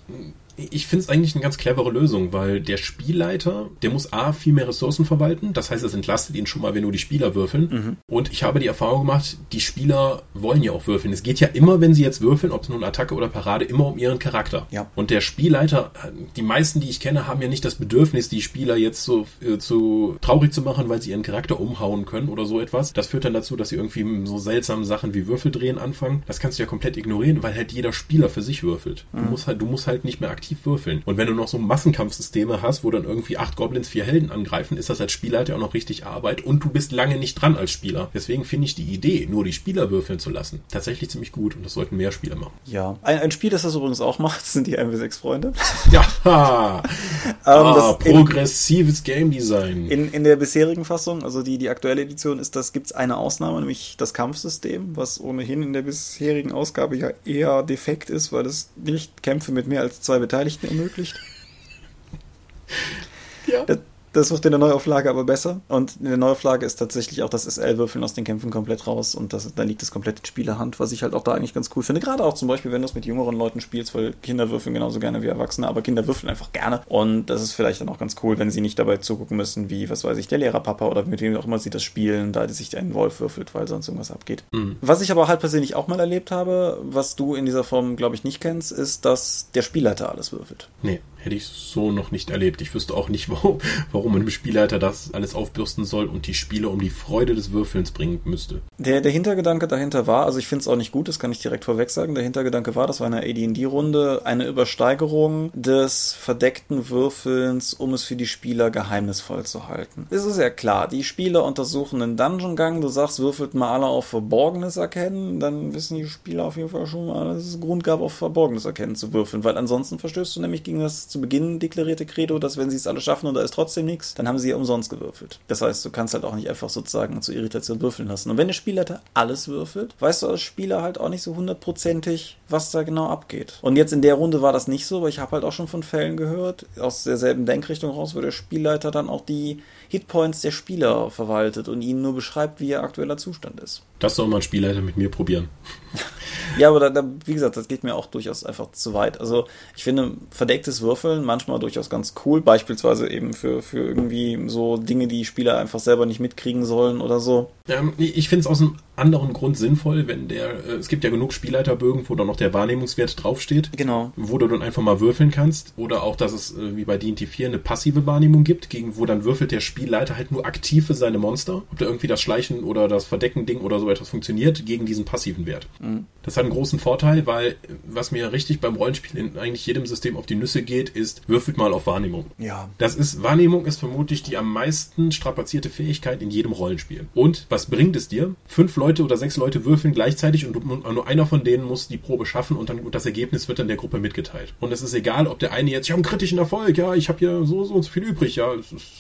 ich finde es eigentlich eine ganz clevere Lösung, weil der Spielleiter, der muss A, viel mehr Ressourcen verwalten. Das heißt, es entlastet ihn schon mal, wenn nur die Spieler würfeln. Mhm. Und ich habe die Erfahrung gemacht, die Spieler wollen ja auch würfeln. Es geht ja immer, wenn sie jetzt würfeln, ob es nun Attacke oder Parade, immer um ihren Charakter. Ja. Und der Spielleiter, die meisten, die ich kenne, haben ja nicht das Bedürfnis, die Spieler jetzt so äh, zu traurig zu machen, weil sie ihren Charakter umhauen können oder so etwas. Das führt dann dazu, dass sie irgendwie so seltsame Sachen wie Würfeldrehen anfangen. Das kannst du ja komplett ignorieren, weil halt jeder Spieler für sich würfelt. Mhm. Du musst halt, du musst halt nicht mehr aktiv aktiv würfeln. Und wenn du noch so Massenkampfsysteme hast, wo dann irgendwie acht Goblins vier Helden angreifen, ist das als Spielleiter auch noch richtig Arbeit und du bist lange nicht dran als Spieler. Deswegen finde ich die Idee, nur die Spieler würfeln zu lassen, tatsächlich ziemlich gut und das sollten mehr Spieler machen. Ja. Ein, ein Spiel, das das übrigens auch macht, sind die MW6-Freunde. Ja. ähm, ah, progressives in, Game Design. In, in der bisherigen Fassung, also die, die aktuelle Edition, ist das, gibt es eine Ausnahme, nämlich das Kampfsystem, was ohnehin in der bisherigen Ausgabe ja eher defekt ist, weil es nicht Kämpfe mit mehr als zwei Beteiligten ermöglicht. Ja. Das, das wird in der Neuauflage aber besser. Und in der Neuauflage ist tatsächlich auch das SL-Würfeln aus den Kämpfen komplett raus. Und das, da liegt das komplett in Spielerhand, was ich halt auch da eigentlich ganz cool finde. Gerade auch zum Beispiel, wenn du es mit jüngeren Leuten spielst, weil Kinder würfeln genauso gerne wie Erwachsene, aber Kinder würfeln einfach gerne. Und das ist vielleicht dann auch ganz cool, wenn sie nicht dabei zugucken müssen, wie, was weiß ich, der Lehrerpapa oder mit wem auch immer sie das spielen, da sich ein Wolf würfelt, weil sonst irgendwas abgeht. Mhm. Was ich aber halt persönlich auch mal erlebt habe, was du in dieser Form, glaube ich, nicht kennst, ist, dass der Spielleiter alles würfelt. Nee hätte ich so noch nicht erlebt. Ich wüsste auch nicht, warum, warum ein Spielleiter das alles aufbürsten soll und die Spiele um die Freude des Würfelns bringen müsste. Der, der Hintergedanke dahinter war, also ich finde es auch nicht gut, das kann ich direkt vorweg sagen, der Hintergedanke war, das war eine AD&D-Runde, eine Übersteigerung des verdeckten Würfelns, um es für die Spieler geheimnisvoll zu halten. Es ist ja klar, die Spieler untersuchen einen Dungeon-Gang, du sagst, würfelt mal alle auf Verborgenes erkennen, dann wissen die Spieler auf jeden Fall schon mal, dass es Grund gab, auf Verborgenes erkennen zu würfeln, weil ansonsten verstößt du nämlich gegen das zu Beginn deklarierte Credo, dass wenn sie es alle schaffen und da ist trotzdem nichts, dann haben sie ja umsonst gewürfelt. Das heißt, du kannst halt auch nicht einfach sozusagen zur Irritation würfeln lassen. Und wenn der Spielleiter alles würfelt, weißt du als Spieler halt auch nicht so hundertprozentig, was da genau abgeht. Und jetzt in der Runde war das nicht so, aber ich habe halt auch schon von Fällen gehört, aus derselben Denkrichtung raus, wo der Spielleiter dann auch die Hitpoints der Spieler verwaltet und ihnen nur beschreibt, wie ihr aktueller Zustand ist. Das soll mal ein Spielleiter mit mir probieren. ja, aber da, da, wie gesagt, das geht mir auch durchaus einfach zu weit. Also ich finde verdecktes Würfeln manchmal durchaus ganz cool, beispielsweise eben für, für irgendwie so Dinge, die Spieler einfach selber nicht mitkriegen sollen oder so. Ähm, ich finde es aus einem anderen Grund sinnvoll, wenn der, äh, es gibt ja genug Spielleiterbögen, wo dann noch der Wahrnehmungswert draufsteht. Genau. Wo du dann einfach mal würfeln kannst. Oder auch, dass es äh, wie bei D&T 4 eine passive Wahrnehmung gibt, gegen wo dann würfelt der Spielleiter halt nur aktiv für seine Monster. Ob da irgendwie das Schleichen oder das Verdecken-Ding oder so etwas funktioniert, gegen diesen passiven Wert. Mhm. Das hat einen großen Vorteil, weil was mir richtig beim Rollenspiel in eigentlich jedem System auf die Nüsse geht, ist, würfelt mal auf Wahrnehmung. Ja. Das ist, Wahrnehmung ist vermutlich die am meisten strapazierte Fähigkeit in jedem Rollenspiel. Und was bringt es dir? Fünf Leute oder sechs Leute würfeln gleichzeitig und nur einer von denen muss die Probe schaffen und dann und das Ergebnis wird dann der Gruppe mitgeteilt. Und es ist egal, ob der eine jetzt, ich habe einen kritischen Erfolg, ja, ich habe hier so, so und so viel übrig, ja,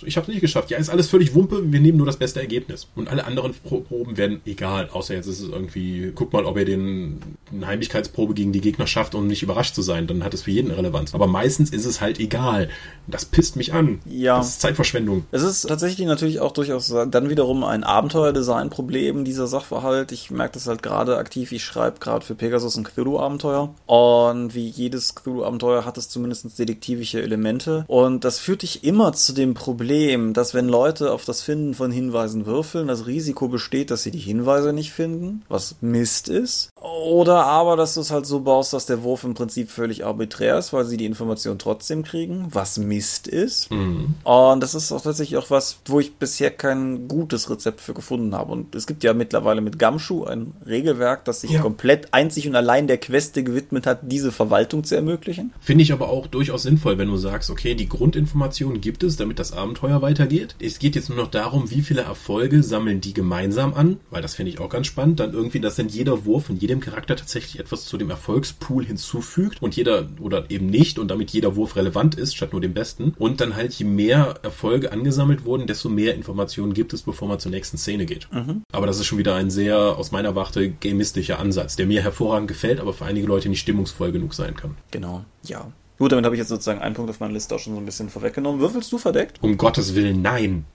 ich habe es nicht geschafft. Ja, ist alles völlig Wumpe, wir nehmen nur das beste Ergebnis. Und alle anderen Proben werden egal, außer jetzt ist es irgendwie, guck mal, ob er den eine Heimlichkeitsprobe gegen die Gegner schafft, um nicht überrascht zu sein, dann hat es für jeden Relevanz. Aber meistens ist es halt egal. Das pisst mich an. Ja. Das ist Zeitverschwendung. Es ist tatsächlich natürlich auch durchaus dann wiederum ein Abenteuerdesign-Problem, dieser Sachverhalt. Ich merke das halt gerade aktiv. Ich schreibe gerade für Pegasus ein Cthulhu-Abenteuer. Und wie jedes Cthulhu-Abenteuer hat es zumindest detektivische Elemente. Und das führt dich immer zu dem Problem, dass wenn Leute auf das Finden von Hinweisen würfeln, das Risiko besteht, dass sie die Hinweise nicht finden, was Mist ist. Oder aber, dass du es halt so baust, dass der Wurf im Prinzip völlig arbiträr ist, weil sie die Information trotzdem kriegen, was Mist ist. Mhm. Und das ist auch tatsächlich auch was, wo ich bisher kein gutes Rezept für gefunden habe. Und es gibt ja mittlerweile mit Gamschuh ein Regelwerk, das sich ja. komplett einzig und allein der Queste gewidmet hat, diese Verwaltung zu ermöglichen. Finde ich aber auch durchaus sinnvoll, wenn du sagst, okay, die Grundinformationen gibt es, damit das Abenteuer weitergeht. Es geht jetzt nur noch darum, wie viele Erfolge sammeln die gemeinsam an, weil das finde ich auch ganz spannend. Dann irgendwie, dass dann jeder Wurf und jede jedem Charakter tatsächlich etwas zu dem Erfolgspool hinzufügt und jeder oder eben nicht und damit jeder Wurf relevant ist, statt nur dem besten. Und dann halt je mehr Erfolge angesammelt wurden, desto mehr Informationen gibt es, bevor man zur nächsten Szene geht. Mhm. Aber das ist schon wieder ein sehr, aus meiner Warte, gamistischer Ansatz, der mir hervorragend gefällt, aber für einige Leute nicht stimmungsvoll genug sein kann. Genau, ja. Gut, damit habe ich jetzt sozusagen einen Punkt auf meiner Liste auch schon so ein bisschen vorweggenommen. Würfelst du verdeckt? Um Gottes Willen, nein.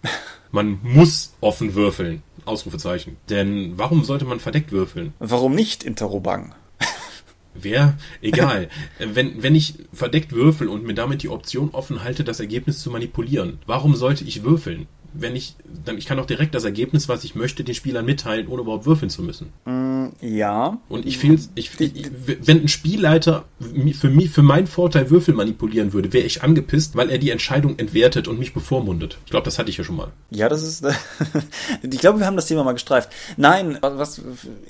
Man muss offen würfeln. Ausrufezeichen. Denn warum sollte man verdeckt würfeln? Warum nicht, Interrobang? Wer? Egal. wenn, wenn ich verdeckt würfel und mir damit die Option offen halte, das Ergebnis zu manipulieren, warum sollte ich würfeln? Wenn ich, dann ich kann auch direkt das Ergebnis, was ich möchte, den Spielern mitteilen, ohne überhaupt würfeln zu müssen. Mm, ja. Und ich finde, ich, ich, wenn ein Spielleiter für mich, für meinen Vorteil Würfel manipulieren würde, wäre ich angepisst, weil er die Entscheidung entwertet und mich bevormundet. Ich glaube, das hatte ich ja schon mal. Ja, das ist, ich glaube, wir haben das Thema mal gestreift. Nein, was,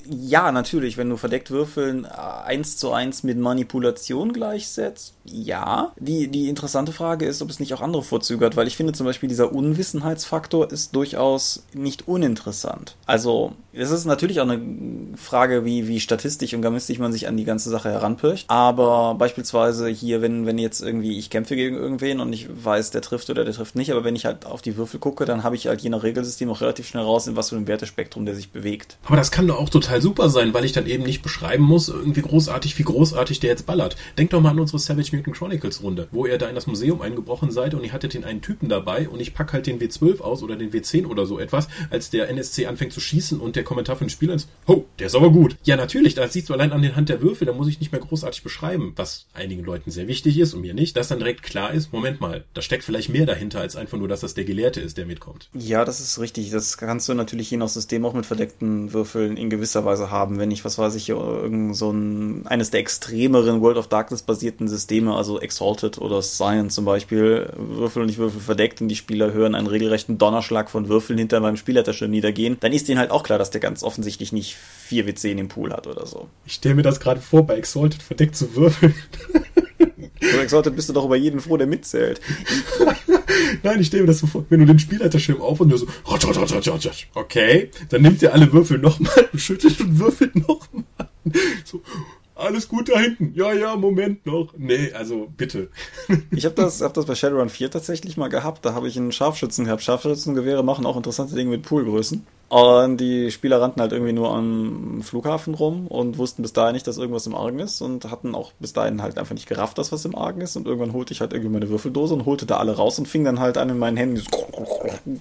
ja, natürlich, wenn du verdeckt Würfeln eins zu eins mit Manipulation gleichsetzt, ja. Die, die interessante Frage ist, ob es nicht auch andere Vorzüge hat, weil ich finde zum Beispiel dieser Unwissenheitsfaktor Faktor ist durchaus nicht uninteressant. Also, es ist natürlich auch eine Frage, wie, wie statistisch und gamistisch man sich an die ganze Sache heranpircht. Aber beispielsweise hier, wenn, wenn jetzt irgendwie ich kämpfe gegen irgendwen und ich weiß, der trifft oder der trifft nicht, aber wenn ich halt auf die Würfel gucke, dann habe ich halt je nach Regelsystem auch relativ schnell raus, in was für einem Wertespektrum der sich bewegt. Aber das kann doch auch total super sein, weil ich dann eben nicht beschreiben muss, irgendwie großartig, wie großartig der jetzt ballert. Denk doch mal an unsere Savage Mutant Chronicles Runde, wo ihr da in das Museum eingebrochen seid und ihr hattet den einen Typen dabei und ich pack halt den W12 aus oder den W10 oder so etwas, als der NSC anfängt zu schießen und der Kommentar von den Spielern ist, oh, der ist aber gut. Ja, natürlich, das siehst du allein an den Hand der Würfel, da muss ich nicht mehr großartig beschreiben, was einigen Leuten sehr wichtig ist und mir nicht, dass dann direkt klar ist, Moment mal, da steckt vielleicht mehr dahinter, als einfach nur, dass das der Gelehrte ist, der mitkommt. Ja, das ist richtig. Das kannst du natürlich je nach System auch mit verdeckten Würfeln in gewisser Weise haben. Wenn ich, was weiß ich, irgend so ein, eines der extremeren World of Darkness basierten Systeme, also Exalted oder Science zum Beispiel, Würfel und nicht Würfel verdeckt und die Spieler hören einen regelrechten Donnerschlag Umschlag von Würfeln hinter meinem Spielleiter schon niedergehen, dann ist denen halt auch klar, dass der ganz offensichtlich nicht 4 W10 im Pool hat oder so. Ich stelle mir das gerade vor, bei Exalted verdeckt zu würfeln. Bei Exalted bist du doch über jeden froh, der mitzählt. Nein, ich stelle mir das so vor, wenn du den Spielleiterschirm auf und du so, okay, dann nimmt ihr alle Würfel nochmal, schüttelt und würfelt nochmal. So, alles gut da hinten. Ja, ja, Moment noch. Nee, also bitte. Ich habe das, hab das bei Shadowrun 4 tatsächlich mal gehabt. Da habe ich einen Scharfschützen gehabt. Scharfschützengewehre machen auch interessante Dinge mit Poolgrößen. Und die Spieler rannten halt irgendwie nur am Flughafen rum und wussten bis dahin nicht, dass irgendwas im Argen ist und hatten auch bis dahin halt einfach nicht gerafft, dass was im Argen ist. Und irgendwann holte ich halt irgendwie meine Würfeldose und holte da alle raus und fing dann halt an in meinen Händen.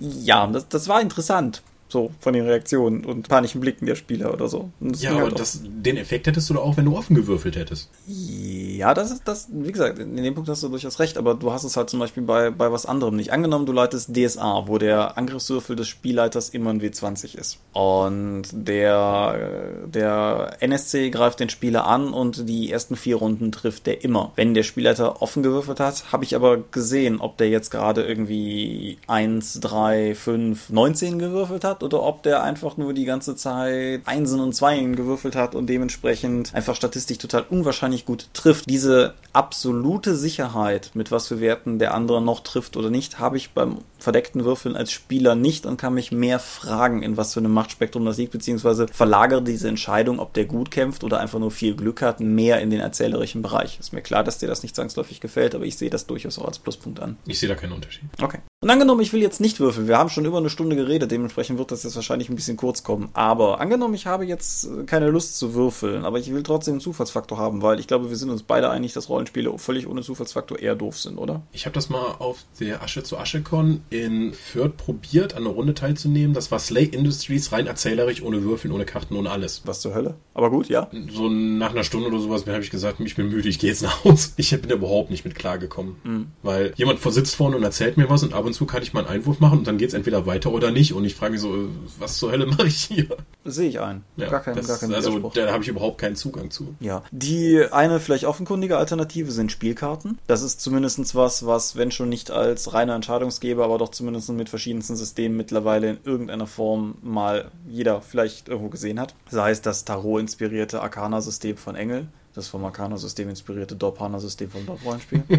Ja, das, das war interessant. So, von den Reaktionen und panischen Blicken der Spieler oder so. ja, aber halt das, den Effekt hättest du doch auch, wenn du offen gewürfelt hättest. Ja, das ist das, wie gesagt, in dem Punkt hast du durchaus recht, aber du hast es halt zum Beispiel bei, bei was anderem nicht. Angenommen, du leitest DSA, wo der Angriffswürfel des Spielleiters immer ein W20 ist. Und der, der NSC greift den Spieler an und die ersten vier Runden trifft der immer. Wenn der Spielleiter offen gewürfelt hat, habe ich aber gesehen, ob der jetzt gerade irgendwie 1, 3, 5, 19 gewürfelt hat hat oder ob der einfach nur die ganze Zeit Einsen und Zweien gewürfelt hat und dementsprechend einfach statistisch total unwahrscheinlich gut trifft. Diese absolute Sicherheit, mit was für Werten der andere noch trifft oder nicht, habe ich beim verdeckten Würfeln als Spieler nicht und kann mich mehr fragen, in was für einem Machtspektrum das liegt, beziehungsweise verlagere diese Entscheidung, ob der gut kämpft oder einfach nur viel Glück hat, mehr in den erzählerischen Bereich. Ist mir klar, dass dir das nicht zwangsläufig gefällt, aber ich sehe das durchaus auch als Pluspunkt an. Ich sehe da keinen Unterschied. Okay. Und angenommen, ich will jetzt nicht würfeln. Wir haben schon über eine Stunde geredet, dementsprechend wird das jetzt wahrscheinlich ein bisschen kurz kommen. Aber angenommen, ich habe jetzt keine Lust zu würfeln, aber ich will trotzdem einen Zufallsfaktor haben, weil ich glaube, wir sind uns beide einig, dass Rollenspiele völlig ohne Zufallsfaktor eher doof sind, oder? Ich habe das mal auf der Asche zu Aschekon in Fürth probiert, an einer Runde teilzunehmen. Das war Slay Industries, rein erzählerisch, ohne Würfeln, ohne Karten, ohne alles. Was zur Hölle? Aber gut, ja. So nach einer Stunde oder sowas habe ich gesagt, ich bin müde, ich gehe jetzt nach Hause. Ich bin überhaupt nicht mit klargekommen. Mhm. Weil jemand sitzt vorne und erzählt mir was und ab und zu kann ich mal einen Einwurf machen und dann geht es entweder weiter oder nicht. Und ich frage mich so, was zur Hölle mache ich hier? Sehe ich ein. Ja, gar kein, das, gar kein Also da habe ich überhaupt keinen Zugang zu. Ja. Die eine vielleicht offenkundige Alternative sind Spielkarten. Das ist zumindest was, was, wenn schon nicht als reiner Entscheidungsgeber, aber doch zumindest mit verschiedensten Systemen mittlerweile in irgendeiner Form mal jeder vielleicht irgendwo gesehen hat. Sei es das Tarot-inspirierte Arcana-System von Engel, das vom Arcana-System inspirierte Dorpana-System vom Dorp-Rollenspiel.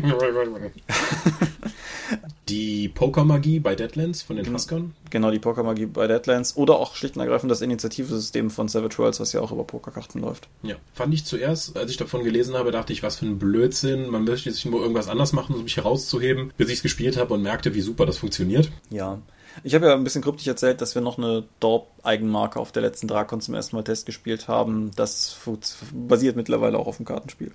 Die Pokermagie bei Deadlands von den Tuskern. Genau, die Pokermagie bei Deadlands. Oder auch schlicht und ergreifend das Initiativsystem von Savage Worlds, was ja auch über Pokerkarten läuft. Ja, fand ich zuerst, als ich davon gelesen habe, dachte ich, was für ein Blödsinn. Man möchte sich nur irgendwas anders machen, um mich herauszuheben, bis ich es gespielt habe und merkte, wie super das funktioniert. Ja. Ich habe ja ein bisschen kryptisch erzählt, dass wir noch eine Dorp-Eigenmarke auf der letzten Drakon zum ersten Mal Test gespielt haben. Das basiert mittlerweile auch auf dem Kartenspiel.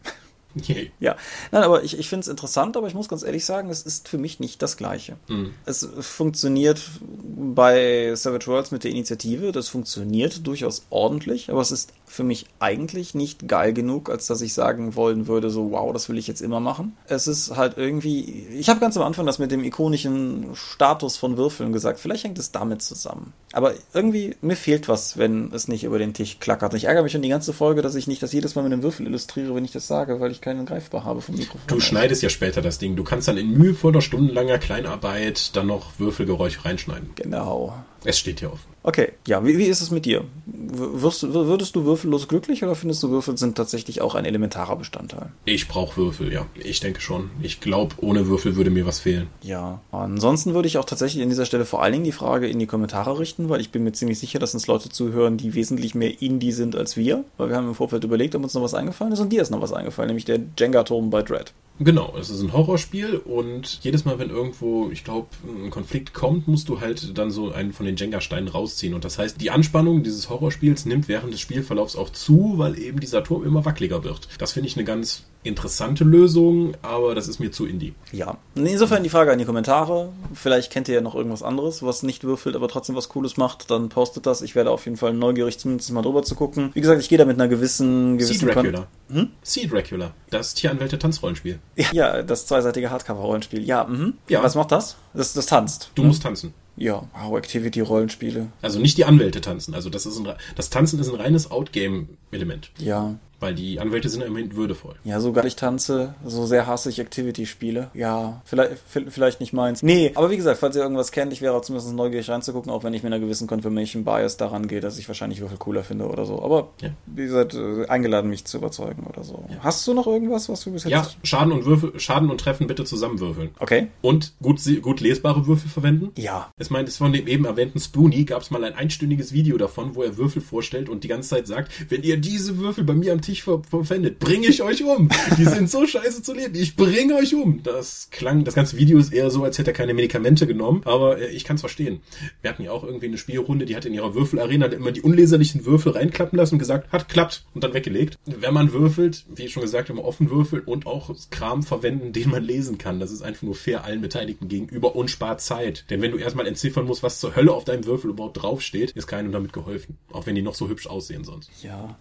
Yay. Ja, nein, aber ich, ich finde es interessant, aber ich muss ganz ehrlich sagen, es ist für mich nicht das Gleiche. Mhm. Es funktioniert bei Savage Worlds mit der Initiative, das funktioniert durchaus ordentlich, aber es ist für mich eigentlich nicht geil genug, als dass ich sagen wollen würde, so wow, das will ich jetzt immer machen. Es ist halt irgendwie, ich habe ganz am Anfang das mit dem ikonischen Status von Würfeln gesagt, vielleicht hängt es damit zusammen. Aber irgendwie, mir fehlt was, wenn es nicht über den Tisch klackert. Ich ärgere mich schon die ganze Folge, dass ich nicht das jedes Mal mit einem Würfel illustriere, wenn ich das sage, weil ich keinen greifbar habe vom Mikrofon. Du schneidest ja später das Ding. Du kannst dann in mühevoller, stundenlanger Kleinarbeit dann noch Würfelgeräusche reinschneiden. Genau. Es steht hier offen. Okay, ja, wie, wie ist es mit dir? Wirst, würdest du würfellos glücklich oder findest du Würfel sind tatsächlich auch ein elementarer Bestandteil? Ich brauche Würfel, ja. Ich denke schon. Ich glaube, ohne Würfel würde mir was fehlen. Ja, ansonsten würde ich auch tatsächlich an dieser Stelle vor allen Dingen die Frage in die Kommentare richten, weil ich bin mir ziemlich sicher, dass uns Leute zuhören, die wesentlich mehr Indie sind als wir, weil wir haben im Vorfeld überlegt, ob uns noch was eingefallen ist und dir ist noch was eingefallen, nämlich der Jenga-Turm bei Dread. Genau, es ist ein Horrorspiel und jedes Mal, wenn irgendwo, ich glaube, ein Konflikt kommt, musst du halt dann so einen von den Jenga-Steinen rausziehen. Und das heißt, die Anspannung dieses Horrorspiels nimmt während des Spielverlaufs auch zu, weil eben dieser Turm immer wackeliger wird. Das finde ich eine ganz interessante Lösung, aber das ist mir zu indie. Ja, insofern die Frage an die Kommentare. Vielleicht kennt ihr ja noch irgendwas anderes, was nicht würfelt, aber trotzdem was Cooles macht. Dann postet das. Ich werde auf jeden Fall neugierig zumindest mal drüber zu gucken. Wie gesagt, ich gehe da mit einer gewissen... Gewissen Dracula. Hm? Sea Dracula. Das Tieranwälte-Tanzrollenspiel. Ja, das zweiseitige Hardcover-Rollenspiel. Ja, mhm. Ja. Was macht das? Das, das tanzt. Du musst tanzen. Ja, wow, Activity-Rollenspiele. Also nicht die Anwälte tanzen. Also das ist ein, das Tanzen ist ein reines Outgame-Element. Ja. Weil die Anwälte sind ja immerhin würdevoll. Ja, so geil ich tanze, so sehr hasse ich Activity-Spiele. Ja, vielleicht, vielleicht nicht meins. Nee, aber wie gesagt, falls ihr irgendwas kennt, ich wäre auch zumindest neugierig reinzugucken, auch wenn ich mit einer gewissen Confirmation Bias daran gehe, dass ich wahrscheinlich Würfel cooler finde oder so. Aber Ja. wie gesagt, äh, eingeladen, mich zu überzeugen oder so. Hast du noch irgendwas, was du bis jetzt... Ja, Schaden und Würfel, Schaden und Treffen bitte zusammenwürfeln. Okay. Und gut, gut lesbare Würfel verwenden. Ja. Es meint, es von dem eben erwähnten Spoonie gab es mal ein einstündiges Video davon, wo er Würfel vorstellt und die ganze Zeit sagt, wenn ihr diese Würfel bei mir am Tisch ver verwendet, bringe ich euch um. Die sind so scheiße zu leben. Ich bringe euch um. Das klang, das ganze Video ist eher so, als hätte er keine Medikamente genommen, aber äh, ich kann es verstehen. Wir hatten ja auch irgendwie eine Spielrunde, die hat in ihrer Würfelarena immer die unleserlichen Würfel reinklappen lassen und gesagt, hat klappt und dann weggelegt. Wenn man würfelt, wie schon gesagt, immer offen würfeln und auch Kram verwenden, den man lesen kann. Das ist einfach nur fair allen Beteiligten gegenüber und spart Zeit. Denn wenn du erstmal entziffern musst, was zur Hölle auf deinem Würfel überhaupt draufsteht, ist keinem damit geholfen. Auch wenn die noch so hübsch aussehen sonst. Ja.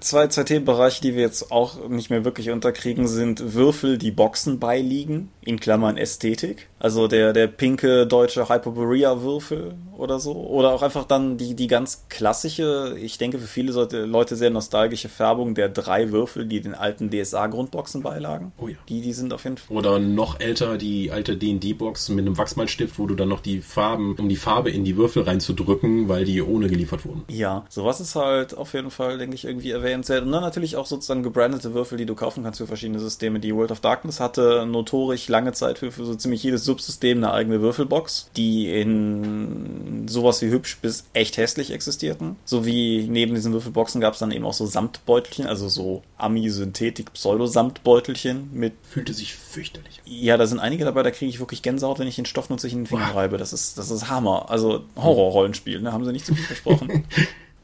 Zwei, zwei Themenbereiche, die wir jetzt auch nicht mehr wirklich unterkriegen, sind Würfel, die Boxen beiliegen, in Klammern Ästhetik. Also der, der pinke deutsche Hyperborea-Würfel oder so. Oder auch einfach dann die, die ganz klassische, ich denke für viele Leute, sehr nostalgische Färbung der drei Würfel, die den alten DSA-Grundboxen beilagen. Oh ja. Die, die sind auf jeden Fall. Oder noch älter die alte D&D-Box mit einem Wachsmalstift, wo du dann noch die Farben, um die Farbe in die Würfel reinzudrücken, weil die ohne geliefert wurden. Ja, sowas ist halt auf jeden Fall, denke ich, irgendwie erwähnenswert. Und dann natürlich auch sozusagen gebrandete Würfel, die du kaufen kannst für verschiedene Systeme. Die World of Darkness hatte notorisch lange Zeit für, für so ziemlich jedes Subsystem eine eigene Würfelbox, die in sowas wie hübsch bis echt hässlich existierten. Sowie neben diesen Würfelboxen gab es dann eben auch so Samtbeutelchen, also so Ami-Synthetik-Pseudo-Samtbeutelchen mit Fühlte sich fürchterlich. ja, da sind einige dabei, da kriege ich wirklich Gänsehaut, wenn ich den Stoff nur zwischen den Fingern reibe. Das ist, das ist Hammer. Also Horror-Rollenspiel, ne? Haben sie nicht zu viel versprochen.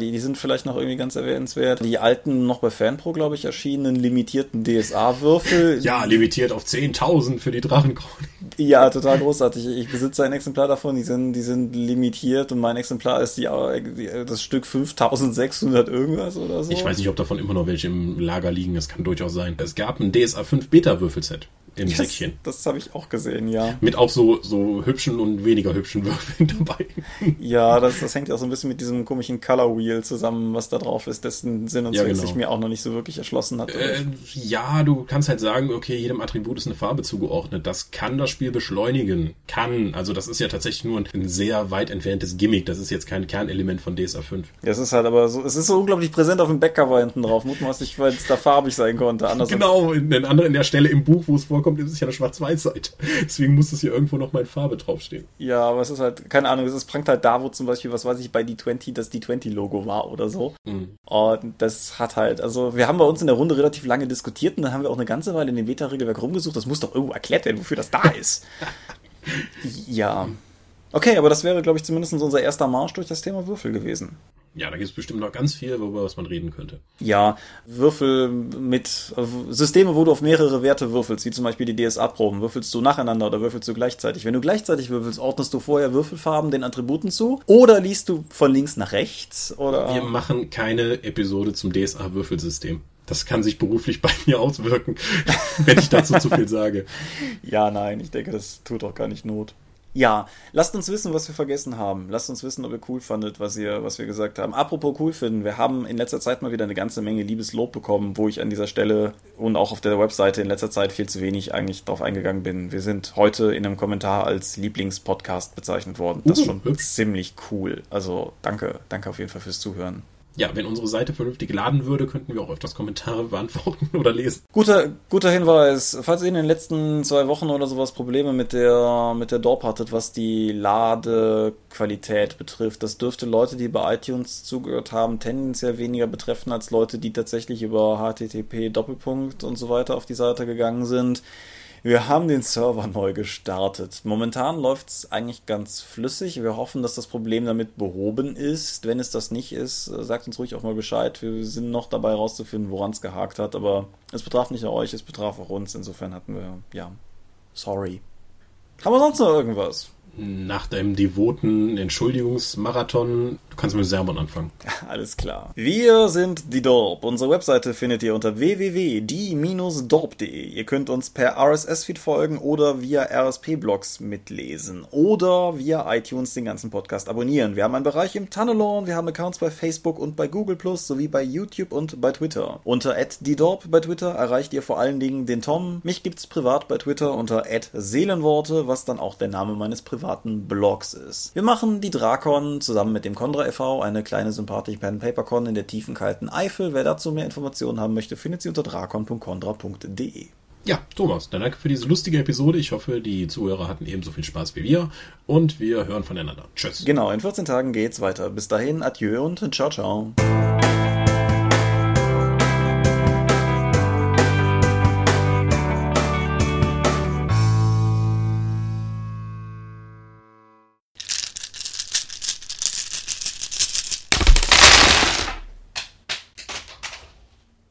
Die, die sind vielleicht noch irgendwie ganz erwähnenswert. Die alten, noch bei Fanpro, glaube ich, erschienenen limitierten DSA-Würfel. Ja, limitiert auf 10.000 für die Drachenchronik. Ja, total großartig. Ich besitze ein Exemplar davon, die sind, die sind limitiert und mein Exemplar ist die, die das Stück 5600 irgendwas oder so. Ich weiß nicht, ob davon immer noch welche im Lager liegen. Das kann durchaus sein. Es gab ein DSA 5 Beta-Würfelset im das, Säckchen. Das habe ich auch gesehen, ja. Mit auch so, so hübschen und weniger hübschen Würfeln dabei. Ja, das, das hängt ja auch so ein bisschen mit diesem komischen Color Wheel zusammen, was da drauf ist, dessen Sinn und Ja, Zweck genau. sich mir auch noch nicht so wirklich erschlossen hat. Äh, ja, du kannst halt sagen, okay, jedem Attribut ist eine Farbe zugeordnet. Das kann das Spiel beschleunigen. Kann. Also das ist ja tatsächlich nur ein, ein sehr weit entferntes Gimmick. Das ist jetzt kein Kernelement von DSA 5. Ja, es ist halt aber so, es ist so unglaublich präsent auf dem Backcover hinten drauf, mutmaßlich, weil es da farbig sein konnte. Anders Genau, in, anderen, in der Stelle im Buch, wo es vorkommt, vorkommt, ist es ja eine Schwarz-Weiß-Seite. Deswegen muss es hier irgendwo noch mal in Farbe draufstehen. Ja, aber es ist halt, keine Ahnung, es ist, prangt halt da, wo zum Beispiel, was weiß ich, bei D20 das D20-Logo war oder so. Mhm. Und das hat halt, also wir haben bei uns in der Runde relativ lange diskutiert und dann haben wir auch eine ganze Weile in dem Beta-Regelwerk rumgesucht. Das muss doch irgendwo erklärt werden, wofür das da ist. ja. Okay, aber das wäre, glaube ich, zumindest unser erster Marsch durch das Thema Würfel gewesen. Ja, da gibt es bestimmt noch ganz viel, worüber was man reden könnte. Ja, Würfel mit Systeme, wo du auf mehrere Werte würfelst, wie zum Beispiel die DSA-Proben. Würfelst du nacheinander oder würfelst du gleichzeitig? Wenn du gleichzeitig würfelst, ordnest du vorher Würfelfarben den Attributen zu? Oder liest du von links nach rechts? Oder? Wir machen keine Episode zum DSA-Würfelsystem. Das kann sich beruflich bei mir auswirken, wenn ich dazu zu viel sage. Ja, nein, ich denke, das tut auch gar nicht Not. Ja, lasst uns wissen, was wir vergessen haben. Lasst uns wissen, ob ihr cool fandet, was ihr, was wir gesagt haben. Apropos cool finden, wir haben in letzter Zeit mal wieder eine ganze Menge Liebeslob bekommen, wo ich an dieser Stelle und auch auf der Webseite in letzter Zeit viel zu wenig eigentlich drauf eingegangen bin. Wir sind heute in einem Kommentar als Lieblingspodcast bezeichnet worden. Das ist uh, schon ziemlich cool. Also danke, danke auf jeden Fall fürs Zuhören ja, wenn unsere Seite vernünftig laden würde, könnten wir auch öfters Kommentare beantworten oder lesen. Guter, guter Hinweis. Falls ihr in den letzten zwei Wochen oder sowas Probleme mit der, mit der DORP hattet, was die Ladequalität betrifft, das dürfte Leute, die bei iTunes zugehört haben, tendenziell weniger betreffen als Leute, die tatsächlich über HTTP Doppelpunkt und so weiter auf die Seite gegangen sind. Wir haben den Server neu gestartet. Momentan läuft es eigentlich ganz flüssig. Wir hoffen, dass das Problem damit behoben ist. Wenn es das nicht ist, sagt uns ruhig auch mal Bescheid. Wir sind noch dabei herauszufinden, woran es gehakt hat. Aber es betraf nicht nur euch, es betraf auch uns. Insofern hatten wir, ja, sorry. Haben wir sonst noch irgendwas? Nach deinem devoten Entschuldigungsmarathon, du kannst mit Sermon anfangen. Alles klar. Wir sind die Dorp. Unsere Webseite findet ihr unter www.die-dorp.de. Ihr könnt uns per RSS-Feed folgen oder via RSP-Blogs mitlesen oder via iTunes den ganzen Podcast abonnieren. Wir haben einen Bereich im Tunnelon, wir haben Accounts bei Facebook und bei Google Plus sowie bei YouTube und bei Twitter. Unter @die_dorp bei Twitter erreicht ihr vor allen Dingen den Tom. Mich gibt's privat bei Twitter unter @seelenworte, was dann auch der Name meines privaten privaten Blogs ist. Wir machen die Drakon zusammen mit dem Condra e.V., eine kleine sympathische Pen-Paper-Con in der tiefen kalten Eifel. Wer dazu mehr Informationen haben möchte, findet sie unter drakon.condra.de. Ja, Thomas, dann danke für diese lustige Episode. Ich hoffe, die Zuhörer hatten ebenso viel Spaß wie wir und wir hören voneinander. Tschüss. Genau, in 14 Tagen geht's weiter. Bis dahin, adieu und ciao, ciao.